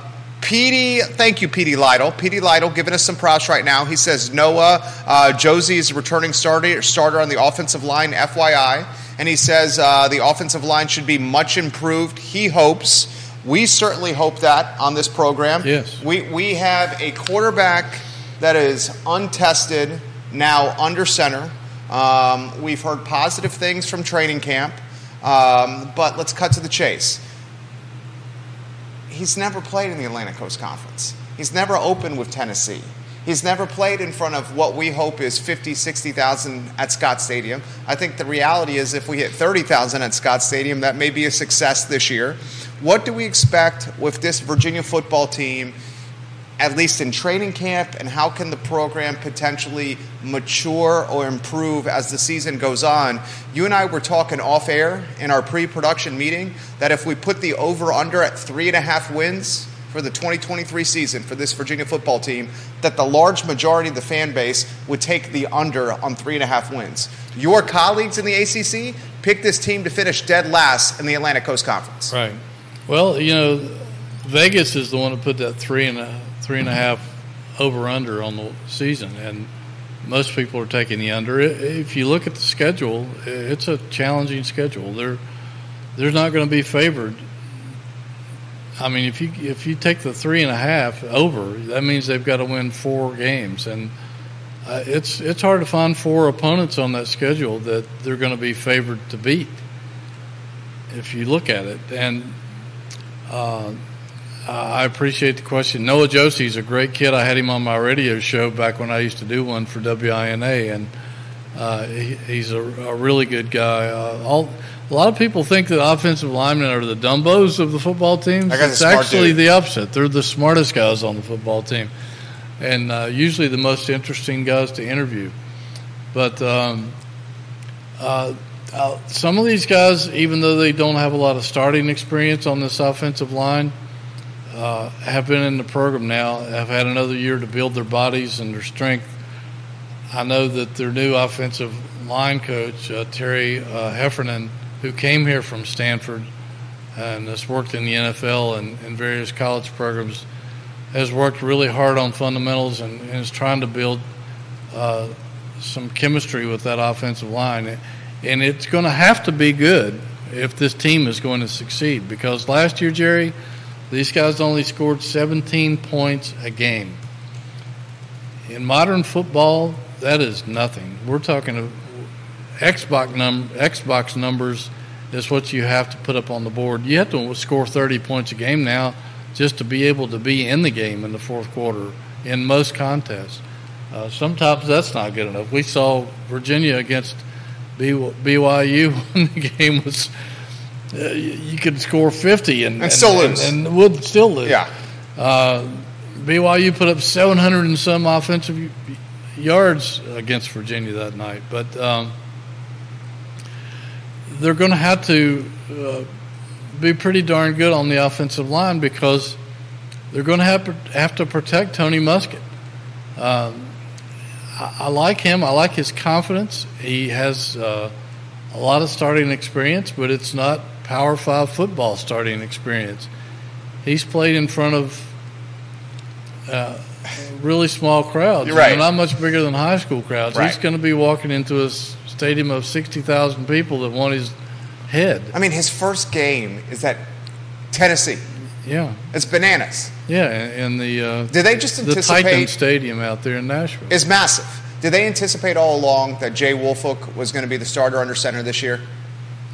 Petey, thank you, Petey Lytle. Petey Lytle giving us some props right now. He says Noah uh, Josey is a returning starter, starter on the offensive line, FYI. And he says uh, the offensive line should be much improved. He hopes. We certainly hope that on this program. Yes. We, we have a quarterback that is untested now under center. Um, we've heard positive things from training camp, um, but let's cut to the chase. He's never played in the Atlantic Coast Conference. He's never opened with Tennessee. He's never played in front of what we hope is 50, 60,000 at Scott Stadium. I think the reality is if we hit 30,000 at Scott Stadium, that may be a success this year. What do we expect with this Virginia football team, at least in training camp, and how can the program potentially mature or improve as the season goes on? You and I were talking off air in our pre production meeting that if we put the over under at three and a half wins, for the 2023 season for this Virginia football team that the large majority of the fan base would take the under on three and a half wins. Your colleagues in the ACC picked this team to finish dead last in the Atlantic Coast Conference. Right. Well, you know, Vegas is the one to put that three and a three and a half over under on the season, and most people are taking the under. If you look at the schedule, it's a challenging schedule. They're they're not going to be favored I mean, if you if you take the three and a half over, that means they've got to win four games, and uh, it's it's hard to find four opponents on that schedule that they're going to be favored to beat. If you look at it, and uh, I appreciate the question. Noah Josey's a great kid. I had him on my radio show back when I used to do one for WINA, and uh, he, he's a, a, really good guy. Uh, all a lot of people think that offensive linemen are the dumbos of the football teams. It's actually dude. the opposite. They're the smartest guys on the football team, and uh, usually the most interesting guys to interview. But um, uh, uh, some of these guys, even though they don't have a lot of starting experience on this offensive line, uh, have been in the program now, have had another year to build their bodies and their strength. I know that their new offensive line coach, uh, Terry uh, Heffernan, who came here from Stanford and has worked in the NFL and in various college programs, has worked really hard on fundamentals and, and is trying to build uh, some chemistry with that offensive line. And it's going to have to be good if this team is going to succeed because last year, Jerry, these guys only scored 17 points a game. In modern football, that is nothing. We're talking Xbox num Xbox numbers is what you have to put up on the board. You have to score 30 points a game now just to be able to be in the game in the fourth quarter in most contests. Uh, sometimes that's not good enough. We saw Virginia against BYU when the game was uh, you could score 50 and, and, and still lose and, and, would still lose. Yeah. Uh, BYU put up 700 and some offensive yards against Virginia that night, but. Um, they're going to have to uh, be pretty darn good on the offensive line because they're going to have, have to protect Tony Muskett. Um, I, I, like him. I like his confidence. He has uh, a lot of starting experience, but it's not Power Five football starting experience. He's played in front of uh, really small crowds. You're right. Not much bigger than high school crowds. Right. He's going to be walking into a stadium of 60,000 people that want his head. I mean, his first game is at Tennessee. Yeah. It's bananas. Yeah, and the uh, did they just anticipate the Titan Stadium out there in Nashville is massive. Did they anticipate all along that Jay Woolfolk was going to be the starter under center this year?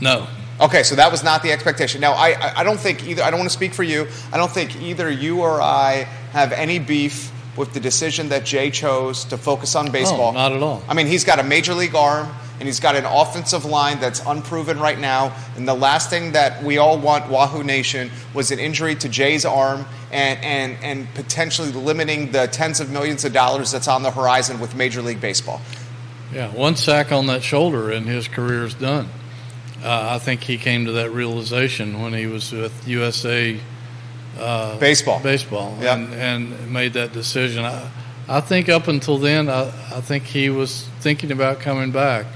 No. Okay, so that was not the expectation. Now, I, I don't think either. I don't want to speak for you. I don't think either you or I have any beef with the decision that Jay chose to focus on baseball. Oh, not at all. I mean, he's got a major league arm and he's got an offensive line that's unproven right now. And the last thing that we all want, Wahoo Nation, was an injury to Jay's arm and, and, and potentially limiting the tens of millions of dollars that's on the horizon with Major League Baseball. Yeah, one sack on that shoulder and his career is done. Uh, I think he came to that realization when he was with USA uh, baseball, baseball, yep. and, and made that decision. I, I think up until then, I, I think he was thinking about coming back.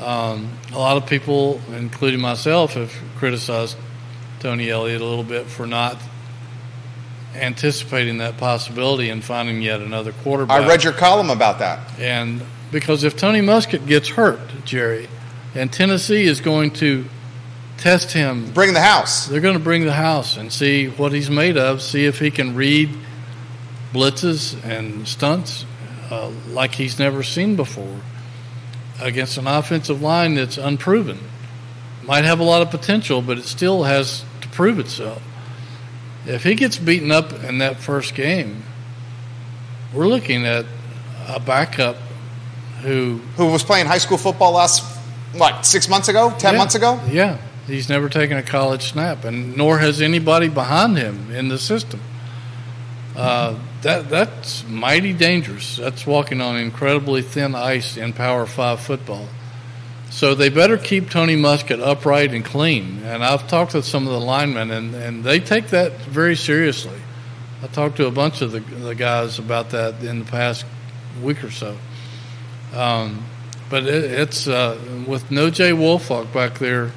Um, a lot of people, including myself, have criticized Tony Elliott a little bit for not anticipating that possibility and finding yet another quarterback. I read your column about that. And because if Tony Muskett gets hurt, Jerry, and Tennessee is going to test him, bring the house. They're going to bring the house and see what he's made of, see if he can read blitzes and stunts uh, like he's never seen before against an offensive line that's unproven. Might have a lot of potential, but it still has to prove itself. If he gets beaten up in that first game, we're looking at a backup who who was playing high school football last what six months ago, ten yeah, months ago. Yeah, he's never taken a college snap, and nor has anybody behind him in the system. Uh, that that's mighty dangerous. That's walking on incredibly thin ice in Power Five football. So they better keep Tony Muskett upright and clean. And I've talked to some of the linemen, and, and they take that very seriously. I talked to a bunch of the, the guys about that in the past week or so. Um, but it, it's uh, with no Jay Woolfolk back there,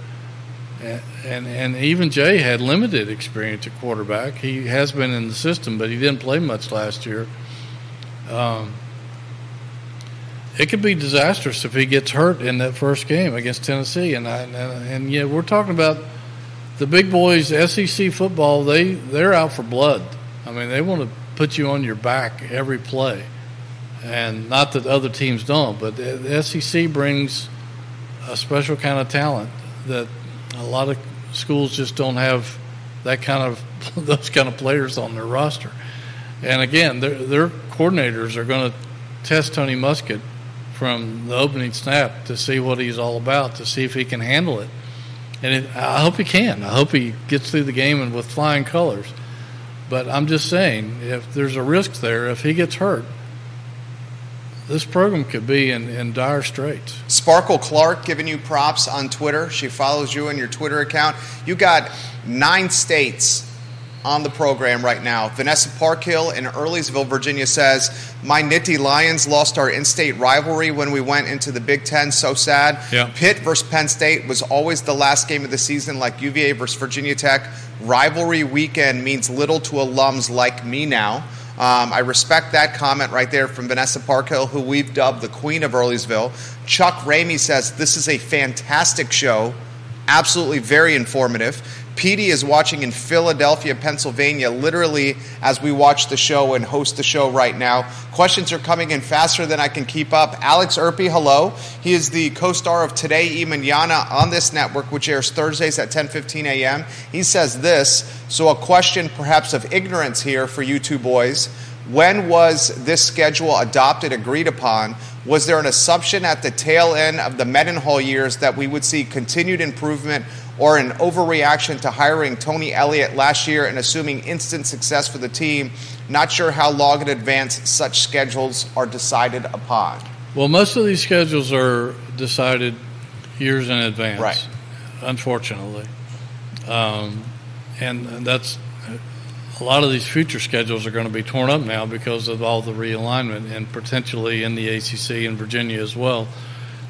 and and even Jay had limited experience at quarterback. He has been in the system, but he didn't play much last year. Um, it could be disastrous if he gets hurt in that first game against Tennessee. And I, and, and yeah, we're talking about the big boys, SEC football. They they're out for blood. I mean, they want to put you on your back every play, and not that other teams don't, but the SEC brings a special kind of talent that a lot of schools just don't have that kind of those kind of players on their roster. And again, their, their coordinators are going to test Tony Muskett from the opening snap to see what he's all about, to see if he can handle it. And it, I hope he can. I hope he gets through the game and with flying colors. But I'm just saying, if there's a risk there, if he gets hurt, this program could be in, in dire straits. Sparkle Clark giving you props on Twitter. She follows you on your Twitter account. You got nine states on the program right now. Vanessa Parkhill in Earlysville, Virginia says, My Nittany Lions lost our in state rivalry when we went into the Big Ten. So sad. Yeah. Pitt versus Penn State was always the last game of the season, like UVA versus Virginia Tech. Rivalry weekend means little to alums like me now. Um, I respect that comment right there from Vanessa Parkhill, who we've dubbed the Queen of Earlysville. Chuck Ramey says, This is a fantastic show, absolutely very informative. Petey is watching in Philadelphia, Pennsylvania, literally as we watch the show and host the show right now. Questions are coming in faster than I can keep up. Alex Erpy, hello. He is the co-star of Today y Mañana on this network, which airs Thursdays at 10:15 a.m. He says this. So a question, perhaps of ignorance here for you two boys. When was this schedule adopted, agreed upon? Was there an assumption at the tail end of the Mendenhall years that we would see continued improvement or an overreaction to hiring Tony Elliott last year and assuming instant success for the team. Not sure how long in advance such schedules are decided upon. Well, most of these schedules are decided years in advance, right? Unfortunately, um, and that's a lot of these future schedules are going to be torn up now because of all the realignment and potentially in the ACC and Virginia as well.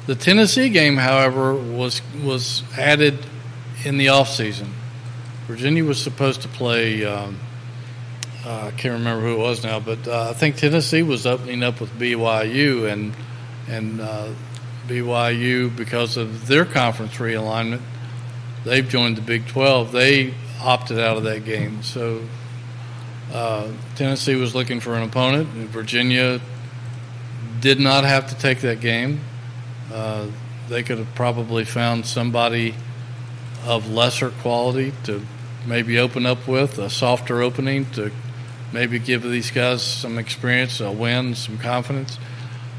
The Tennessee game, however, was was added in the off season. Virginia was supposed to play. Um, uh, I can't remember who it was now, but uh, I think Tennessee was opening up with BYU, and and uh, BYU because of their conference realignment, they've joined the Big 12. They opted out of that game, so uh, Tennessee was looking for an opponent. And Virginia did not have to take that game. Uh, they could have probably found somebody of lesser quality to maybe open up with, a softer opening to maybe give these guys some experience, a win, some confidence.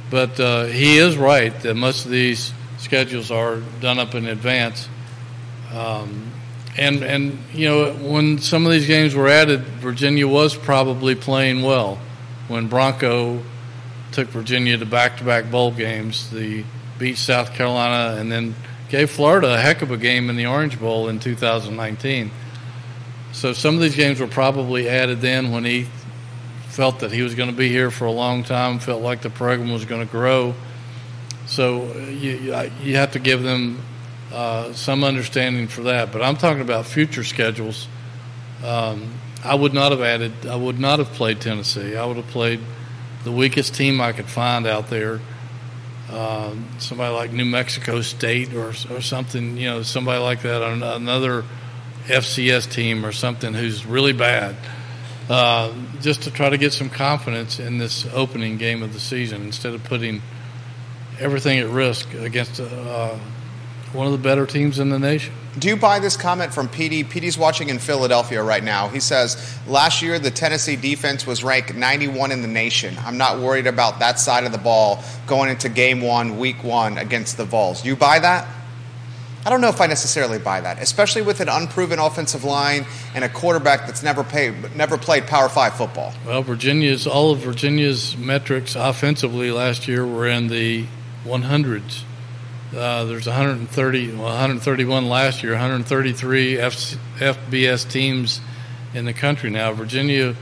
But uh, he is right that most of these schedules are done up in advance. Um, and and you know when some of these games were added, Virginia was probably playing well. When Bronco took Virginia to back-to-back bowl games, the beat South Carolina and then gave Florida a heck of a game in the Orange Bowl in 2019. So some of these games were probably added then when he felt that he was going to be here for a long time, felt like the program was going to grow. So you, you have to give them uh, some understanding for that. But I'm talking about future schedules. Um, I would not have added, I would not have played Tennessee. I would have played the weakest team I could find out there uh, somebody like New Mexico State or or something, you know, somebody like that, on another FCS team or something who's really bad, uh, just to try to get some confidence in this opening game of the season instead of putting, everything at risk against uh, one of the better teams in the nation. Do you buy this comment from PD? PD's watching in Philadelphia right now. He says, Last year, the Tennessee defense was ranked 91 in the nation. I'm not worried about that side of the ball going into game one, week one against the Vols. Do you buy that? I don't know if I necessarily buy that, especially with an unproven offensive line and a quarterback that's never never played Power Five football. Well, Virginia's all of Virginia's metrics offensively last year were in the 100s. Uh, there's 130, well, 131 last year, 133 F, FBS teams in the country now. Virginia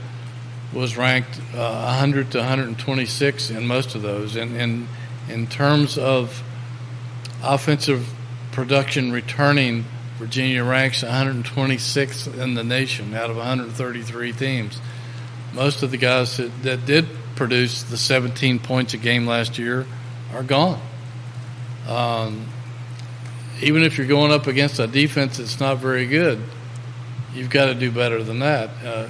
was ranked uh, 100 to 126 in most of those. And, and in terms of offensive production returning, Virginia ranks 126th in the nation out of 133 teams. Most of the guys that, that did produce the 17 points a game last year are gone. Um, even if you're going up against a defense that's not very good, you've got to do better than that. Uh,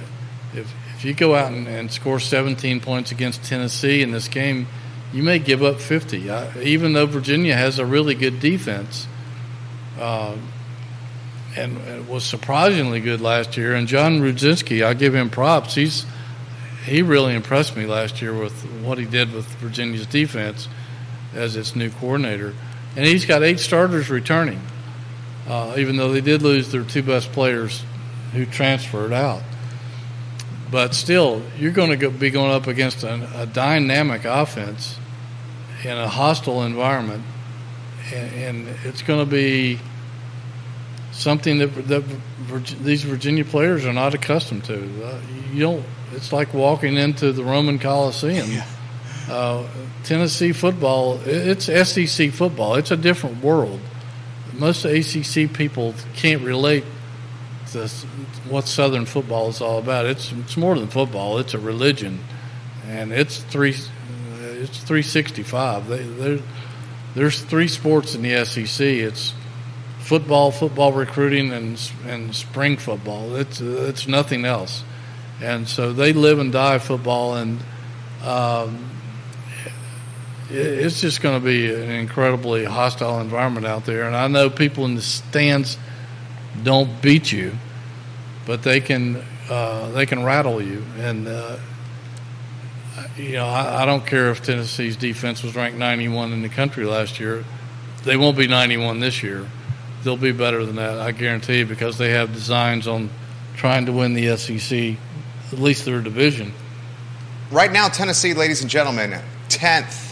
if if you go out and, and, score 17 points against Tennessee in this game, you may give up 50. Uh, even though Virginia has a really good defense, uh, and was surprisingly good last year. And John Rudzinski, I give him props. He's he really impressed me last year with what he did with Virginia's defense as its new coordinator and he's got eight starters returning, uh, even though they did lose their two best players who transferred out. But still, you're going to be going up against a, a, dynamic offense in a hostile environment, and, and it's going to be something that, that these Virginia players are not accustomed to. Uh, you don't. It's like walking into the Roman Coliseum. Yeah. Uh, Tennessee football, it's SEC football. It's a different world. Most ACC people can't relate to what Southern football is all about. It's it's more than football. It's a religion, and it's three it's 365. They, there's three sports in the SEC. It's football, football recruiting, and and spring football. It's it's nothing else, and so they live and die football. And um, it's just going to be an incredibly hostile environment out there. And I know people in the stands don't beat you, but they can uh, they can rattle you. And uh, you know, I, I, don't care if Tennessee's defense was ranked 91 in the country last year; they won't be 91 this year. They'll be better than that, I guarantee, you, because they have designs on trying to win the SEC, at least their division. Right now, Tennessee, ladies and gentlemen, 10th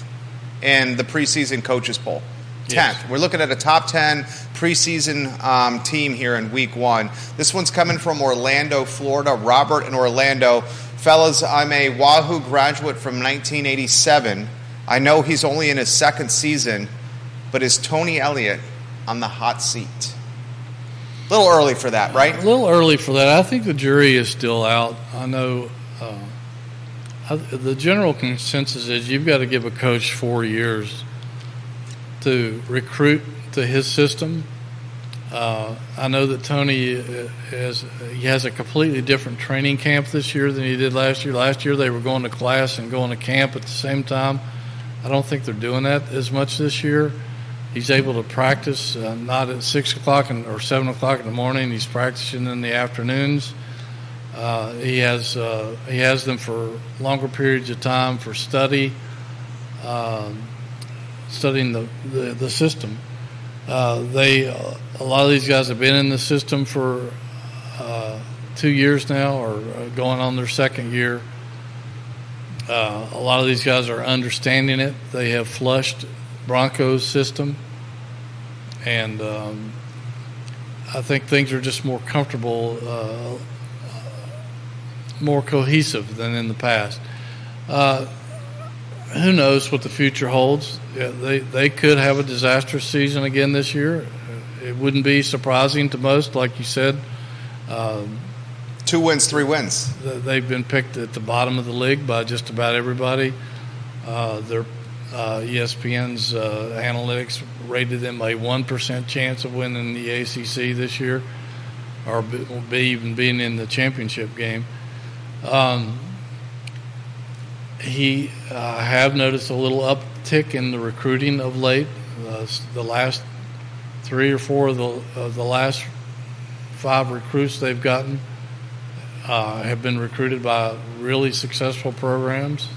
in the preseason coaches poll. 10th. Yes. We're looking at a top 10 preseason um, team here in week one. This one's coming from Orlando, Florida. Robert in Orlando. Fellas, I'm a Wahoo graduate from 1987. I know he's only in his second season, but is Tony Elliott on the hot seat? A little early for that, right? A little early for that. I think the jury is still out. I know. The general consensus is you've got to give a coach four years to recruit to his system. Uh, I know that Tony uh, has he has a completely different training camp this year than he did last year. Last year they were going to class and going to camp at the same time. I don't think they're doing that as much this year. He's able to practice uh, not at six o'clock or seven o'clock in the morning. He's practicing in the afternoons. Uh, he has uh, he has them for longer periods of time for study, uh, studying the the, the system. Uh, they uh, a lot of these guys have been in the system for uh, two years now, or going on their second year. a lot of these guys are understanding it. They have flushed Broncos system, and um, I think things are just more comfortable more cohesive than in the past. Uh, who knows what the future holds? Yeah, they they could have a disastrous season again this year. It wouldn't be surprising to most, like you said. Um, Two wins, three wins. They've been picked at the bottom of the league by just about everybody. Uh, their uh, ESPN's uh, analytics rated them a one percent chance of winning the ACC this year, or be, even being in the championship game. Um, he uh, I have noticed a little uptick in the recruiting of late. Uh, the last three or four of the the last five recruits they've gotten uh, have been recruited by really successful programs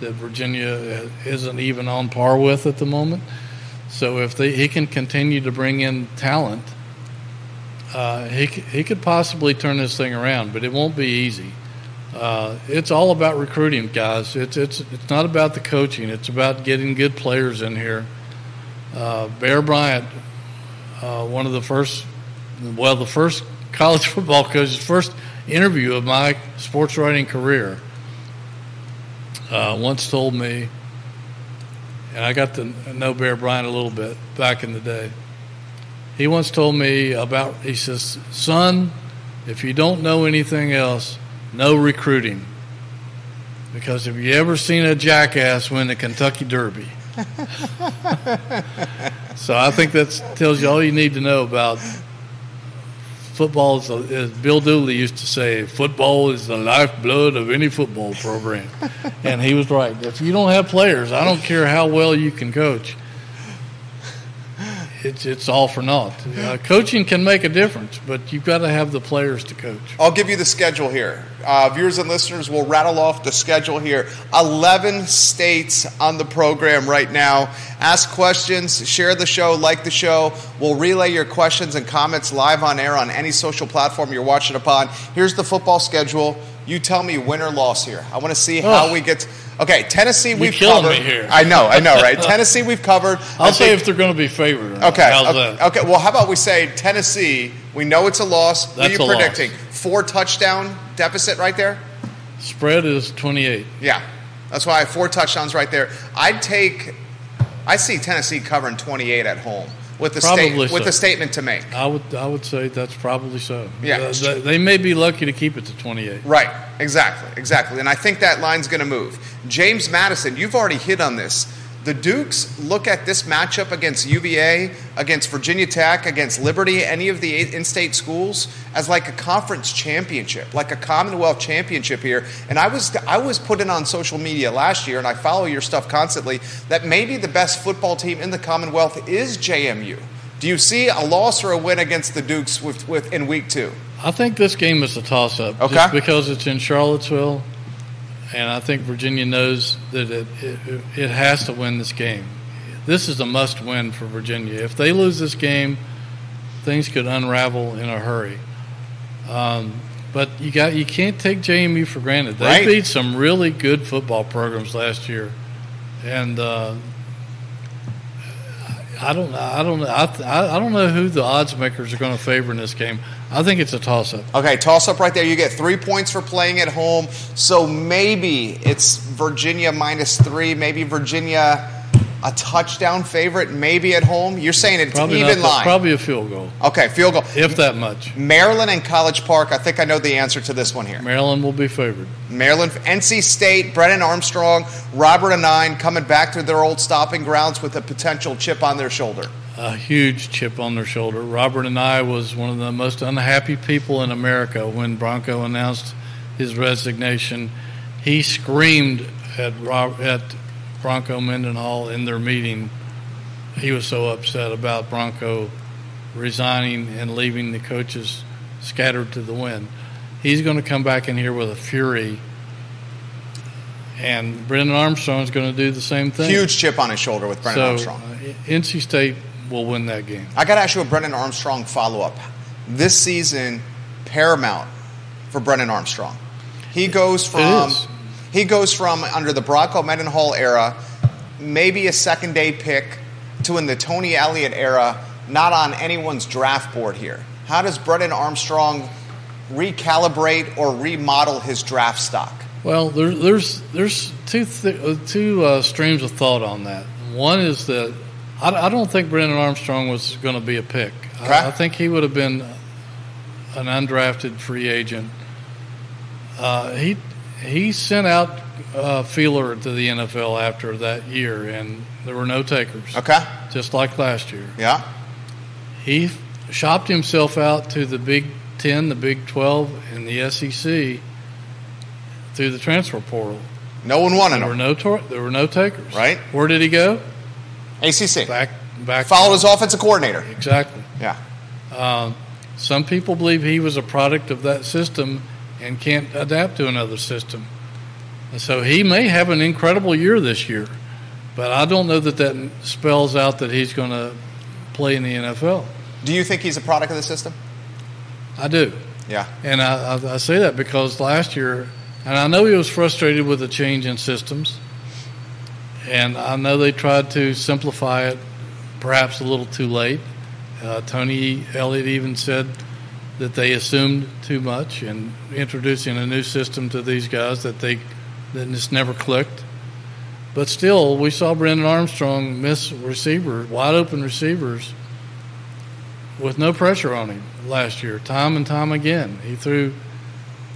that Virginia isn't even on par with at the moment. So if they, he can continue to bring in talent, uh, he he could possibly turn this thing around, but it won't be easy. Uh, it's all about recruiting, guys. It's it's it's not about the coaching. It's about getting good players in here. Uh, Bear Bryant, uh, one of the first, well, the first college football coach's first interview of my sports writing career, uh, once told me, and I got to know Bear Bryant a little bit back in the day. He once told me about. He says, "Son, if you don't know anything else." No recruiting. Because have you ever seen a jackass win the Kentucky Derby? so I think that tells you all you need to know about football. Is, as Bill Dooley used to say, football is the lifeblood of any football program. and he was right. If you don't have players, I don't care how well you can coach it's it's all for naught. Uh, coaching can make a difference, but you've got to have the players to coach. I'll give you the schedule here. Uh, viewers and listeners will rattle off the schedule here. 11 states on the program right now. Ask questions, share the show, like the show. We'll relay your questions and comments live on air on any social platform you're watching upon. Here's the football schedule. You tell me win or loss here. I want to see how oh. we get. Okay, Tennessee we've covered. I know, I know, right? Tennessee we've covered. I'll say if they're going to be favored. Okay, okay, okay, Well, how about we say Tennessee? We know it's a loss. That's what are you predicting? Loss. Four touchdown deficit right there. Spread is twenty-eight. Yeah, that's why I have four touchdowns right there. I'd take. I see Tennessee covering twenty-eight at home with a state, so. with a statement to make. I would I would say that's probably so. Yeah, they, they may be lucky to keep it to 28. Right. Exactly. Exactly. And I think that line's going to move. James Madison, you've already hit on this. The Dukes look at this matchup against UVA, against Virginia Tech, against Liberty, any of the in state schools, as like a conference championship, like a Commonwealth championship here. And I was, I was putting on social media last year, and I follow your stuff constantly, that maybe the best football team in the Commonwealth is JMU. Do you see a loss or a win against the Dukes with, with in week two? I think this game is a toss up. Okay. Just because it's in Charlottesville and I think Virginia knows that it, it, it has to win this game. This is a must win for Virginia. If they lose this game, things could unravel in a hurry. Um, but you got you can't take JMU for granted. They right. beat some really good football programs last year, and uh, I don't I don't I, I don't know who the odds makers are going to favor in this game. I think it's a toss up. Okay, toss up right there. You get three points for playing at home. So maybe it's Virginia minus three. Maybe Virginia a touchdown favorite, maybe at home. You're saying it's probably even line. Probably a field goal. Okay, field goal. If that much. Maryland and College Park. I think I know the answer to this one here. Maryland will be favored. Maryland, NC State, Brennan Armstrong, Robert Anae coming back to their old stopping grounds with a potential chip on their shoulder a huge chip on their shoulder. Robert Anae was one of the most unhappy people in America when Bronco announced his resignation. He screamed at Rob, at Bronco Mendenhall in their meeting. He was so upset about Bronco resigning and leaving the coaches scattered to the wind. He's going to come back in here with a fury. And Brennan Armstrong is going to do the same thing. Huge chip on his shoulder with Brennan so, Armstrong. Uh, NC State will win that game. I got to ask you a Brennan Armstrong follow up. This season, paramount for Brennan Armstrong. He goes from he goes from under the Bronco Mendenhall era, maybe a second day pick, to in the Tony Elliott era, not on anyone's draft board here. How does Brennan Armstrong recalibrate or remodel his draft stock? Well, there, there's there's two th- uh, two uh, streams of thought on that. One is that I, I don't think Brennan Armstrong was going to be a pick. Okay. I, I, think he would have been an undrafted free agent. Uh, he he sent out a feeler to the NFL after that year, and there were no takers. Okay. Just like last year. Yeah. He shopped himself out to the Big Ten, the Big Twelve, and the SEC through the transfer portal. No one wanted There were him. no tor- there were no takers. Right. Where did he go? ACC. Back back. Followed as offensive coordinator. Exactly. Yeah. Um, some people believe he was a product of that system and can't adapt to another system. And so he may have an incredible year this year, but I don't know that that spells out that he's going to play in the NFL. Do you think he's a product of the system? I do. Yeah. And I, I, I say that because last year, and I know he was frustrated with the change in systems, and I know they tried to simplify it perhaps a little too late. Uh, Tony Elliott even said that they assumed too much and introducing a new system to these guys that they that just never clicked. But still, we saw Brennan Armstrong miss receivers, wide open receivers, with no pressure on him last year, time and time again. He threw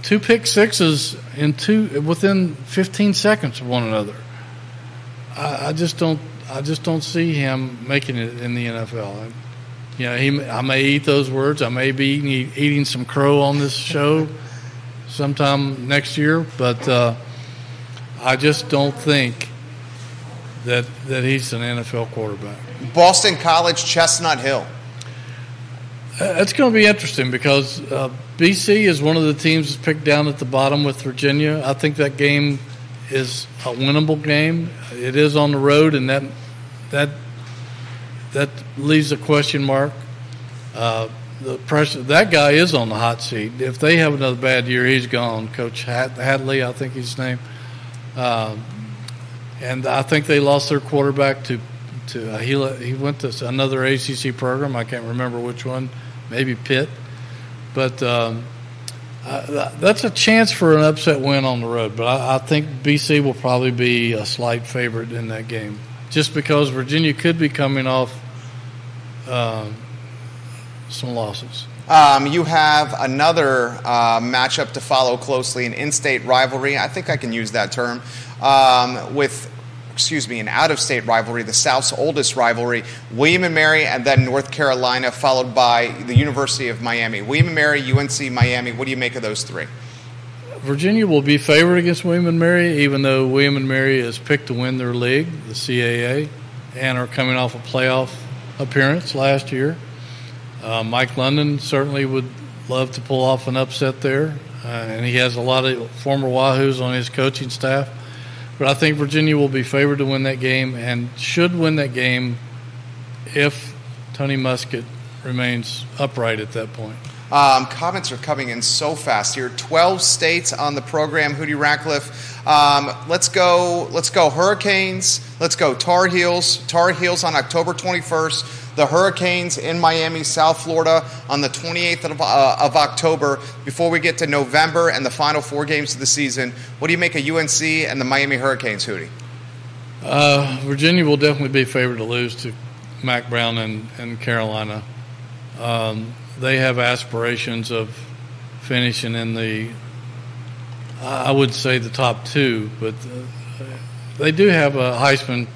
two pick sixes in two within 15 seconds of one another. I, I just don't, I just don't see him making it in the NFL. You know, he, I may eat those words. I may be eating, eating some crow on this show sometime next year, but uh, I just don't think that that he's an NFL quarterback. Boston College, Chestnut Hill. Uh, It's going to be interesting because uh, BC is one of the teams that's picked down at the bottom with Virginia. I think that game is a winnable game. It is on the road, and that that that leaves a question mark. Uh, the pressure that guy is on the hot seat. If they have another bad year, he's gone. Coach Hafley, I think his name, um, and I think they lost their quarterback to to uh, he he went to another ACC program. I can't remember which one, maybe Pitt, but um, uh, that's a chance for an upset win on the road. But I, I think BC will probably be a slight favorite in that game, just because Virginia could be coming off um, some losses. Um, you have another uh, matchup to follow closely, an in-state rivalry. I think I can use that term um, with, excuse me, an out-of-state rivalry, the South's oldest rivalry, William and Mary, and then North Carolina, followed by the University of Miami. William and Mary, UNC, Miami. What do you make of those three? Virginia will be favored against William and Mary, even though William and Mary is picked to win their league, the CAA, and are coming off a playoff appearance last year. Uh, Mike London certainly would love to pull off an upset there, uh, and he has a lot of former Wahoos on his coaching staff. But I think Virginia will be favored to win that game and should win that game if Tony Muskett remains upright at that point. Um, comments are coming in so fast here. Twelve states on the program. Hootie Ratcliffe. Um, let's go. Let's go. Hurricanes. Let's go. Tar Heels. Tar Heels on October 21st. The Hurricanes in Miami, South Florida, on the 28th of, uh, of October. Before we get to November and the final four games of the season, what do you make of UNC and the Miami Hurricanes, Hootie? Uh, Virginia will definitely be favored to lose to Mack Brown and, and Carolina. Um, they have aspirations of finishing in the, I would say the top two, but uh, they do have a Heisman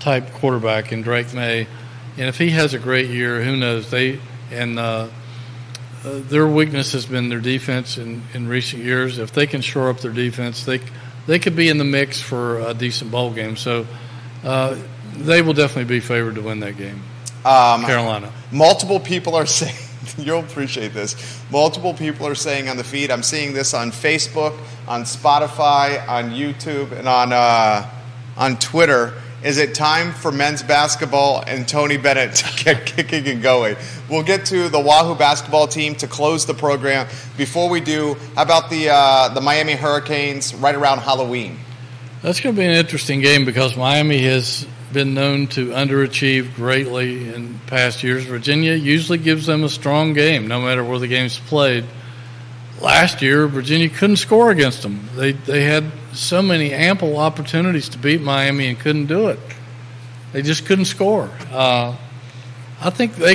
type quarterback in Drake Maye, and if he has a great year, who knows? They and uh, uh, their weakness has been their defense in, in recent years. If they can shore up their defense, they they could be in the mix for a decent bowl game. So uh, they will definitely be favored to win that game. Um, Carolina. Multiple people are saying, you'll appreciate this. Multiple people are saying on the feed, I'm seeing this on Facebook, on Spotify, on YouTube, and on, uh, on Twitter. Is it time for men's basketball and Tony Bennett to get kicking and going? We'll get to the Wahoo basketball team to close the program. Before we do, how about the, uh, the Miami Hurricanes right around Halloween? That's going to be an interesting game because Miami has been known to underachieve greatly in past years. Virginia usually gives them a strong game, no matter where the game's played. Last year, Virginia couldn't score against them. They they had so many ample opportunities to beat Miami and couldn't do it. They just couldn't score. Uh, I think they,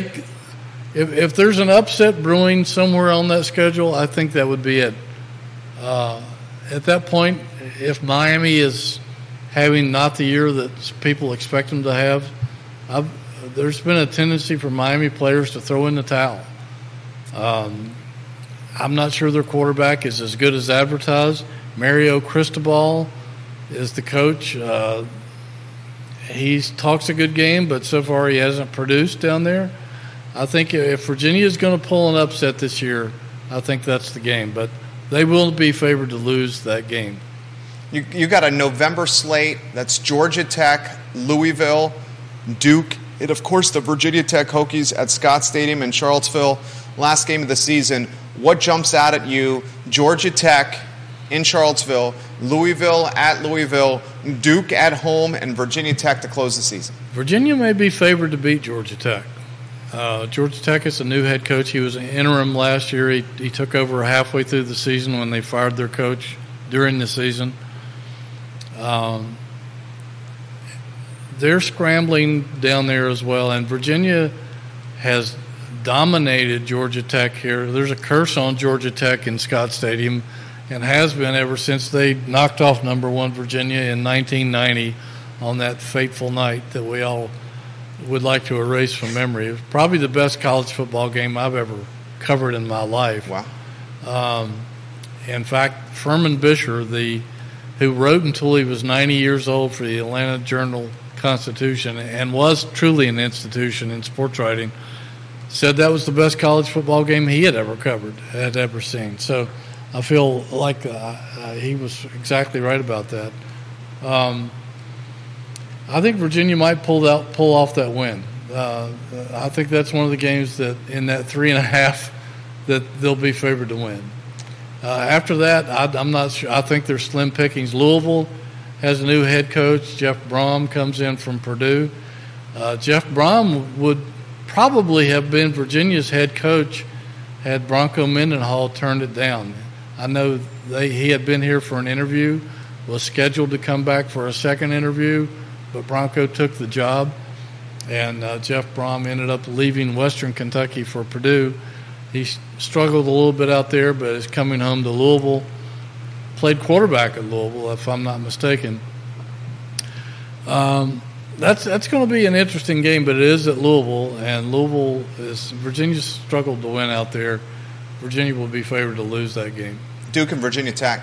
if if there's an upset brewing somewhere on that schedule, I think that would be it. Uh, at that point, if Miami is having not the year that people expect them to have, I've, there's been a tendency for Miami players to throw in the towel. Um, I'm not sure their quarterback is as good as advertised. Mario Cristobal is the coach. Uh, he talks a good game, but so far he hasn't produced down there. I think if Virginia is going to pull an upset this year, I think that's the game. But they will be favored to lose that game. You, you got a November slate. That's Georgia Tech, Louisville, Duke, and of course the Virginia Tech Hokies at Scott Stadium in Charlottesville. Last game of the season. What jumps out at you? Georgia Tech in Charlottesville, Louisville at Louisville, Duke at home, and Virginia Tech to close the season. Virginia may be favored to beat Georgia Tech. Uh, Georgia Tech is a new head coach. He was an interim last year. He, he took over halfway through the season when they fired their coach during the season. Um, they're scrambling down there as well, and Virginia has dominated Georgia Tech here. There's a curse on Georgia Tech in Scott Stadium, and has been ever since they knocked off number one Virginia in 1990 on that fateful night that we all would like to erase from memory. It was probably the best college football game I've ever covered in my life. Wow. Um, in fact, Furman Bisher, the who wrote until he was 90 years old for the Atlanta Journal Constitution and was truly an institution in sports writing, said that was the best college football game he had ever covered, had ever seen. So I feel like uh, uh, he was exactly right about that. Um, I think Virginia might pull out pull off that win. Uh, I think that's one of the games that in that three and a half that they'll be favored to win. Uh, after that, I, am not sure. I think they're slim pickings. Louisville has a new head coach. Jeff Brohm comes in from Purdue. Uh, Jeff Brohm would probably have been Virginia's head coach had Bronco Mendenhall turned it down. I know they, he had been here for an interview, was scheduled to come back for a second interview, but Bronco took the job, and uh, Jeff Brohm ended up leaving Western Kentucky for Purdue he struggled a little bit out there, but is coming home to Louisville. Played quarterback at Louisville, if I'm not mistaken. Um, that's that's going to be an interesting game, but it is at Louisville, and Louisville is Virginia struggled to win out there. Virginia will be favored to lose that game. Duke and Virginia Tech.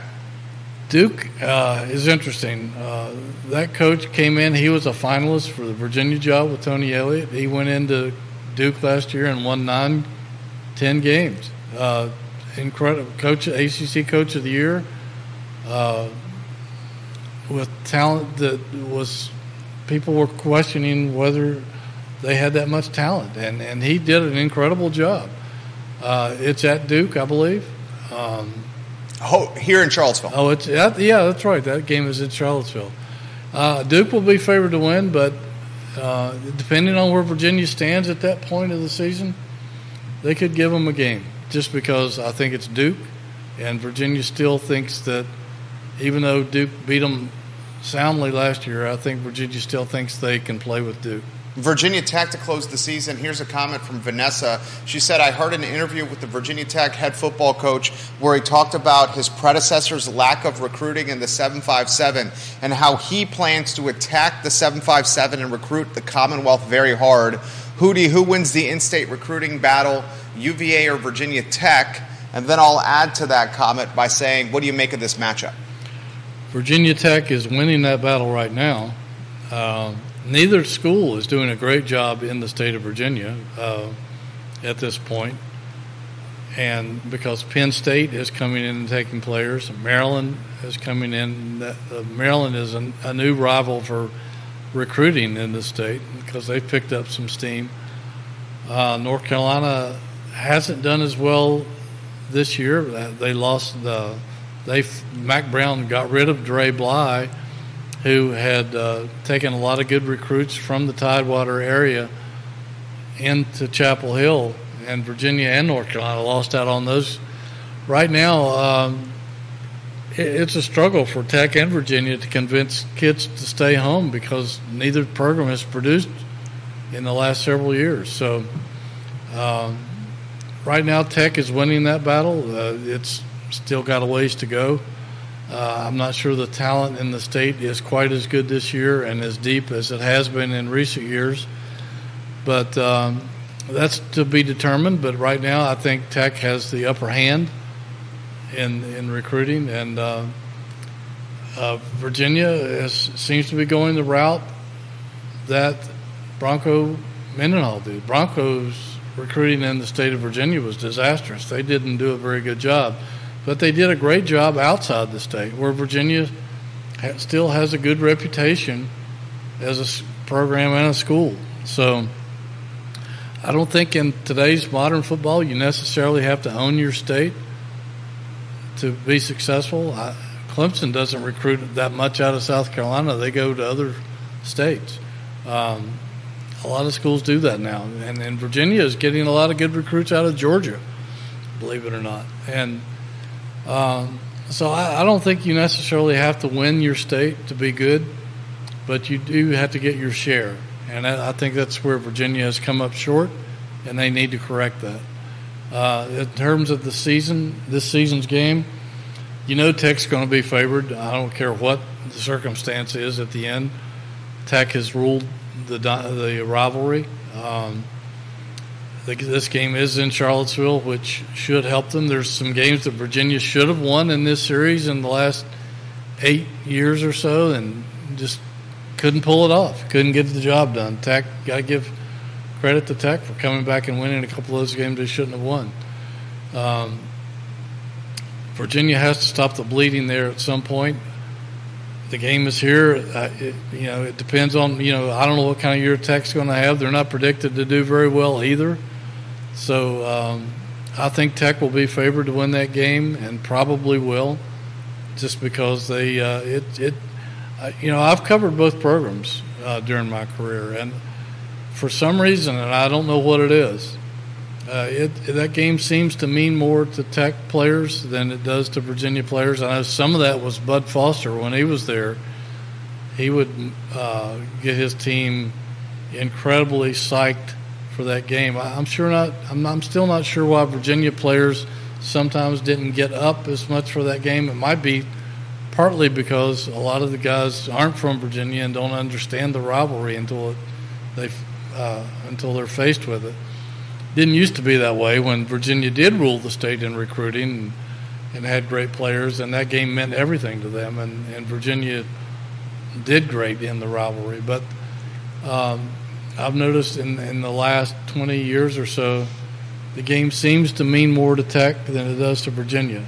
Duke uh, is interesting. Uh, that coach came in; he was a finalist for the Virginia job with Tony Elliott. He went into Duke last year and won nine 10 games. Uh, incredible coach, ACC coach of the year, uh, with talent that was people were questioning whether they had that much talent, and and he did an incredible job. Uh, it's at Duke, I believe. Um, oh, here in Charlottesville. Oh, it's at, yeah, that's right. That game is in Charlottesville. Uh, Duke will be favored to win, but uh, depending on where Virginia stands at that point of the season, they could give them a game just because I think it's Duke, and Virginia still thinks that even though Duke beat them soundly last year, I think Virginia still thinks they can play with Duke. Virginia Tech to close the season. Here's a comment from Vanessa. She said, I heard an interview with the Virginia Tech head football coach where he talked about his predecessor's lack of recruiting in the 757 and how he plans to attack the 757 and recruit the Commonwealth very hard. Hootie, who wins the in state recruiting battle, UVA or Virginia Tech? And then I'll add to that comment by saying, what do you make of this matchup? Virginia Tech is winning that battle right now. Uh, neither school is doing a great job in the state of Virginia uh, at this point. And because Penn State is coming in and taking players, Maryland is coming in. Uh, Maryland is an, a new rival for recruiting in the state because they've picked up some steam. Uh, North Carolina hasn't done as well this year. Uh, they lost the they Mack Brown got rid of Dre Bly, who had uh, taken a lot of good recruits from the Tidewater area into Chapel Hill, and Virginia and North Carolina lost out on those. Right now, um, it's a struggle for Tech and Virginia to convince kids to stay home because neither program has produced in the last several years. So, um, right now, Tech is winning that battle. Uh, it's still got a ways to go. Uh, I'm not sure the talent in the state is quite as good this year and as deep as it has been in recent years. But um, that's to be determined. But right now, I think Tech has the upper hand in in recruiting, and uh, uh, Virginia is, seems to be going the route that Bronco Mendenhall did. Broncos recruiting in the state of Virginia was disastrous. They didn't do a very good job, but they did a great job outside the state, where Virginia still has a good reputation as a program and a school. So I don't think in today's modern football you necessarily have to own your state to be successful. I, Clemson doesn't recruit that much out of South Carolina. They go to other states. Um, a lot of schools do that now, and, and Virginia is getting a lot of good recruits out of Georgia, believe it or not. And um, so I, I don't think you necessarily have to win your state to be good, but you do have to get your share. And I, I think that's where Virginia has come up short, and they need to correct that. Uh, in terms of the season, this season's game, you know Tech's going to be favored. I don't care what the circumstance is at the end. Tech has ruled the the rivalry. Um, this game is in Charlottesville, which should help them. There's some games that Virginia should have won in this series in the last eight years or so, and just couldn't pull it off. Couldn't get the job done. Tech got to give credit to Tech for coming back and winning a couple of those games they shouldn't have won. Um, Virginia has to stop the bleeding there at some point. The game is here. Uh, it, you know, it depends on you know. I don't know what kind of year Tech's going to have. They're not predicted to do very well either. So um, I think Tech will be favored to win that game, and probably will, just because they uh, it it. Uh, you know, I've covered both programs uh, during my career, and for some reason, and I don't know what it is, uh, it, that game seems to mean more to Tech players than it does to Virginia players. I know some of that was Bud Foster when he was there. He would uh, get his team incredibly psyched for that game. I, am sure not. I'm, I'm still not sure why Virginia players sometimes didn't get up as much for that game. It might be partly because a lot of the guys aren't from Virginia and don't understand the rivalry until it, they uh, until they're faced with it didn't used to be that way when Virginia did rule the state in recruiting and, and had great players, and that game meant everything to them. And, and Virginia did great in the rivalry. But um, I've noticed in, in the last 20 years or so, the game seems to mean more to Tech than it does to Virginia.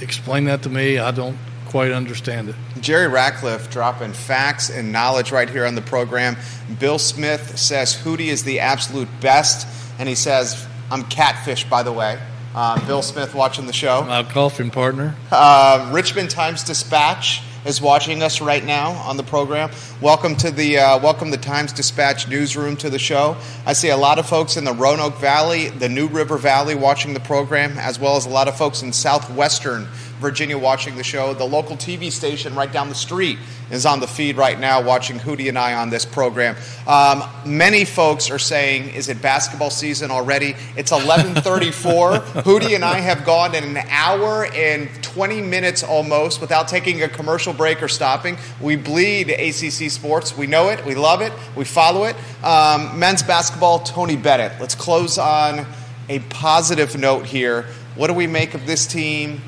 Explain that to me. I don't quite understand it. Jerry Ratcliffe dropping facts and knowledge right here on the program. Bill Smith says Hootie is the absolute best and he says, I'm catfish, by the way. Uh, Bill Smith watching the show. My golfing partner. Uh, Richmond Times Dispatch is watching us right now on the program. Welcome to the uh, welcome the Times Dispatch newsroom to the show. I see a lot of folks in the Roanoke Valley, the New River Valley, watching the program, as well as a lot of folks in southwestern Virginia watching the show. The local TV station right down the street is on the feed right now watching Hootie and I on this program. Um, many folks are saying, is it basketball season already? It's 1134. Hootie and I have gone in an hour and 20 minutes almost without taking a commercial break or stopping. We bleed ACC sports. We know it. We love it. We follow it. Um, men's basketball, Tony Bennett. Let's close on a positive note here. What do we make of this team?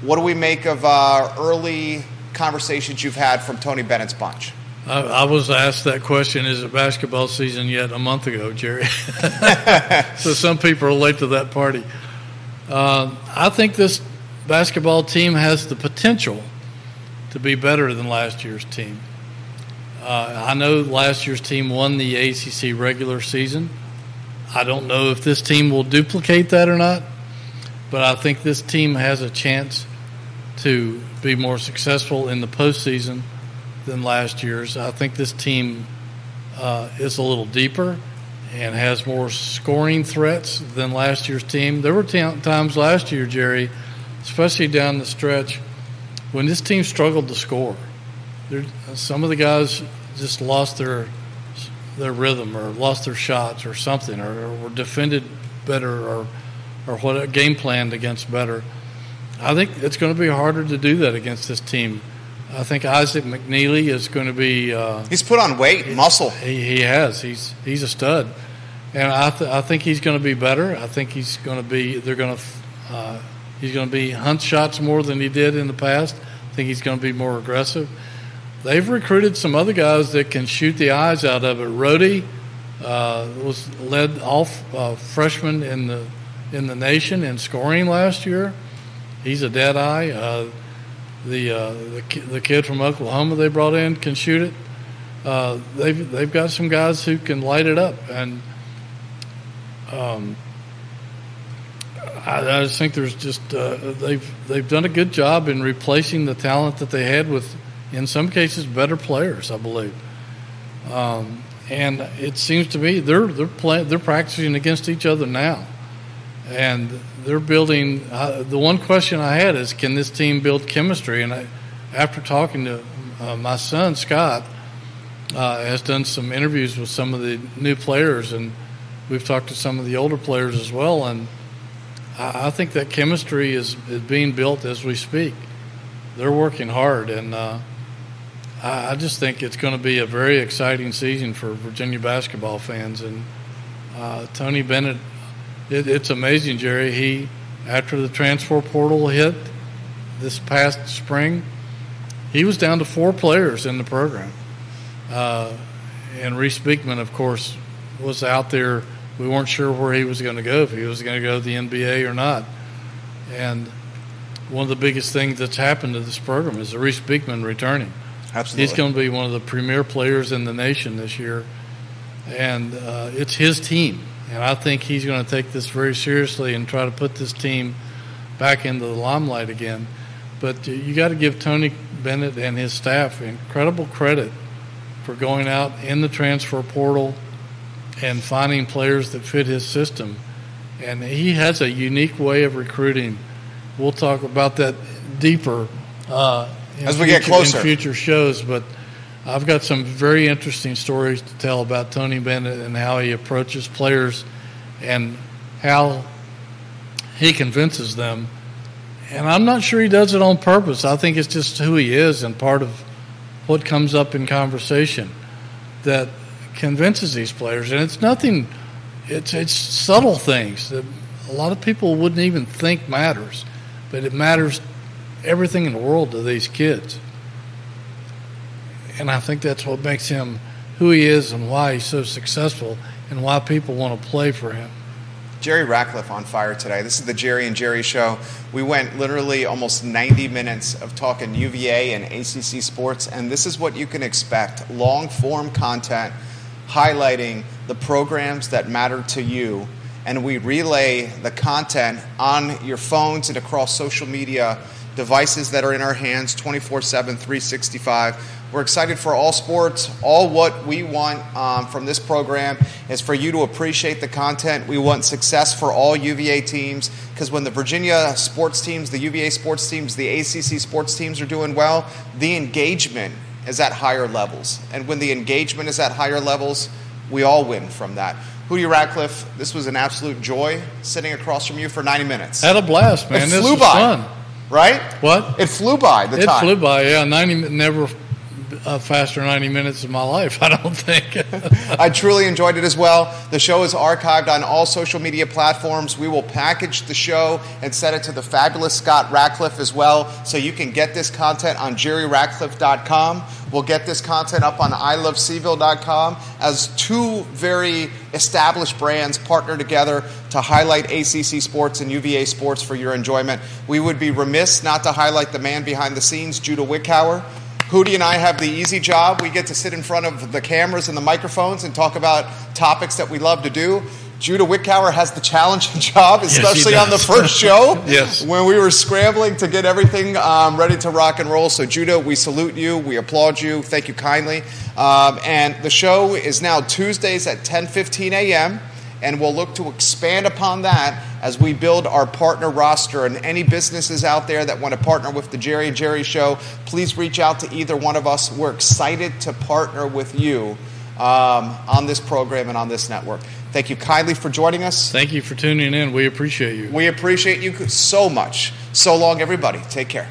What do we make of uh, early conversations you've had from Tony Bennett's bunch? I, I, was asked that question: Is it basketball season yet? A month ago, Jerry. so some people are late to that party. Uh, I think this basketball team has the potential to be better than last year's team. Uh, I know last year's team won the ACC regular season. I don't know if this team will duplicate that or not, but I think this team has a chance to be more successful in the postseason than last year's. I think this team uh, is a little deeper and has more scoring threats than last year's team. There were t- times last year, Jerry, especially down the stretch, when this team struggled to score. There, some of the guys just lost their their rhythm or lost their shots or something, or, or were defended better, or or what game planned against better. I think it's going to be harder to do that against this team. I think Isaac McNeely is going to be. Uh, he's put on weight, he, muscle. He, he has. He's he's a stud, and I th- I think he's going to be better. I think he's going to be. They're going to. Uh, he's going to be hunt shots more than he did in the past. I think he's going to be more aggressive. They've recruited some other guys that can shoot the eyes out of it. Rohde uh, was led off uh, freshman in the in the nation in scoring last year. He's a dead eye. Uh, the, uh, the the kid from Oklahoma they brought in can shoot it. Uh, they've they've got some guys who can light it up, and um, I, I, just think there's just uh, they've they've done a good job in replacing the talent that they had with, in some cases, better players. I believe. Um, and it seems to me they're they're playing they're practicing against each other now, and they're building. Uh, the one question I had is, can this team build chemistry? And I, after talking to uh, my son Scott, uh, has done some interviews with some of the new players, and we've talked to some of the older players as well, and I, I think that chemistry is, is being built as we speak. They're working hard, and uh, I just think it's going to be a very exciting season for Virginia basketball fans. And uh, Tony Bennett, it, it's amazing, Jerry. He, after the transfer portal hit this past spring, he was down to four players in the program. Uh, and Reece Beekman, of course, was out there. We weren't sure where he was going to go, if he was going to go to the NBA or not. And one of the biggest things that's happened to this program is Reece Beekman returning. Absolutely. He's going to be one of the premier players in the nation this year, and uh, it's his team. And I think he's going to take this very seriously and try to put this team back into the limelight again. But you got to give Tony Bennett and his staff incredible credit for going out in the transfer portal and finding players that fit his system. And he has a unique way of recruiting. We'll talk about that deeper uh, as we future, get closer in future shows. But I've got some very interesting stories to tell about Tony Bennett and how he approaches players and how he convinces them. And I'm not sure he does it on purpose. I think it's just who he is and part of what comes up in conversation that convinces these players. And it's nothing. It's it's subtle things that a lot of people wouldn't even think matters, but it matters everything in the world to these kids. And I think that's what makes him who he is and why he's so successful and why people want to play for him. Jerry Ratcliffe on fire today. This is the Jerry and Jerry show. We went literally almost 90 minutes of talking UVA and ACC sports, and this is what you can expect long form content highlighting the programs that matter to you. And we relay the content on your phones and across social media devices that are in our hands 24 7, 365. We're excited for all sports. All what we want um, from this program is for you to appreciate the content. We want success for all UVA teams because when the Virginia sports teams, the UVA sports teams, the ACC sports teams are doing well, the engagement is at higher levels. And when the engagement is at higher levels, we all win from that. Hootie Ratcliffe, this was an absolute joy sitting across from you for 90 minutes. Had a blast, man. It this flew was by. fun. Right? What? It flew by the it time. flew by. Yeah, ninety never uh, faster ninety minutes of my life. I don't think. I truly enjoyed it as well. The show is archived on all social media platforms. We will package the show and send it to the fabulous Scott Ratcliffe as well, so you can get this content on jerryratcliffe.com. We'll get this content up on ilovecville.com as two very established brands partner together to highlight ACC sports and UVA sports for your enjoyment. We would be remiss not to highlight the man behind the scenes, Judah Wickhauer. Hootie and I have the easy job. We get to sit in front of the cameras and the microphones and talk about topics that we love to do. Judah Wickhauer has the challenging job, especially yes, on the first show. yes. When we were scrambling to get everything um, ready to rock and roll. So, Judah, we salute you. We applaud you. Thank you kindly. Um, and the show is now Tuesdays at 10 15 a.m. And we'll look to expand upon that as we build our partner roster. And any businesses out there that want to partner with the Jerry and Jerry Show, please reach out to either one of us. We're excited to partner with you um, on this program and on this network. Thank you kindly for joining us. Thank you for tuning in. We appreciate you. We appreciate you so much. So long, everybody. Take care.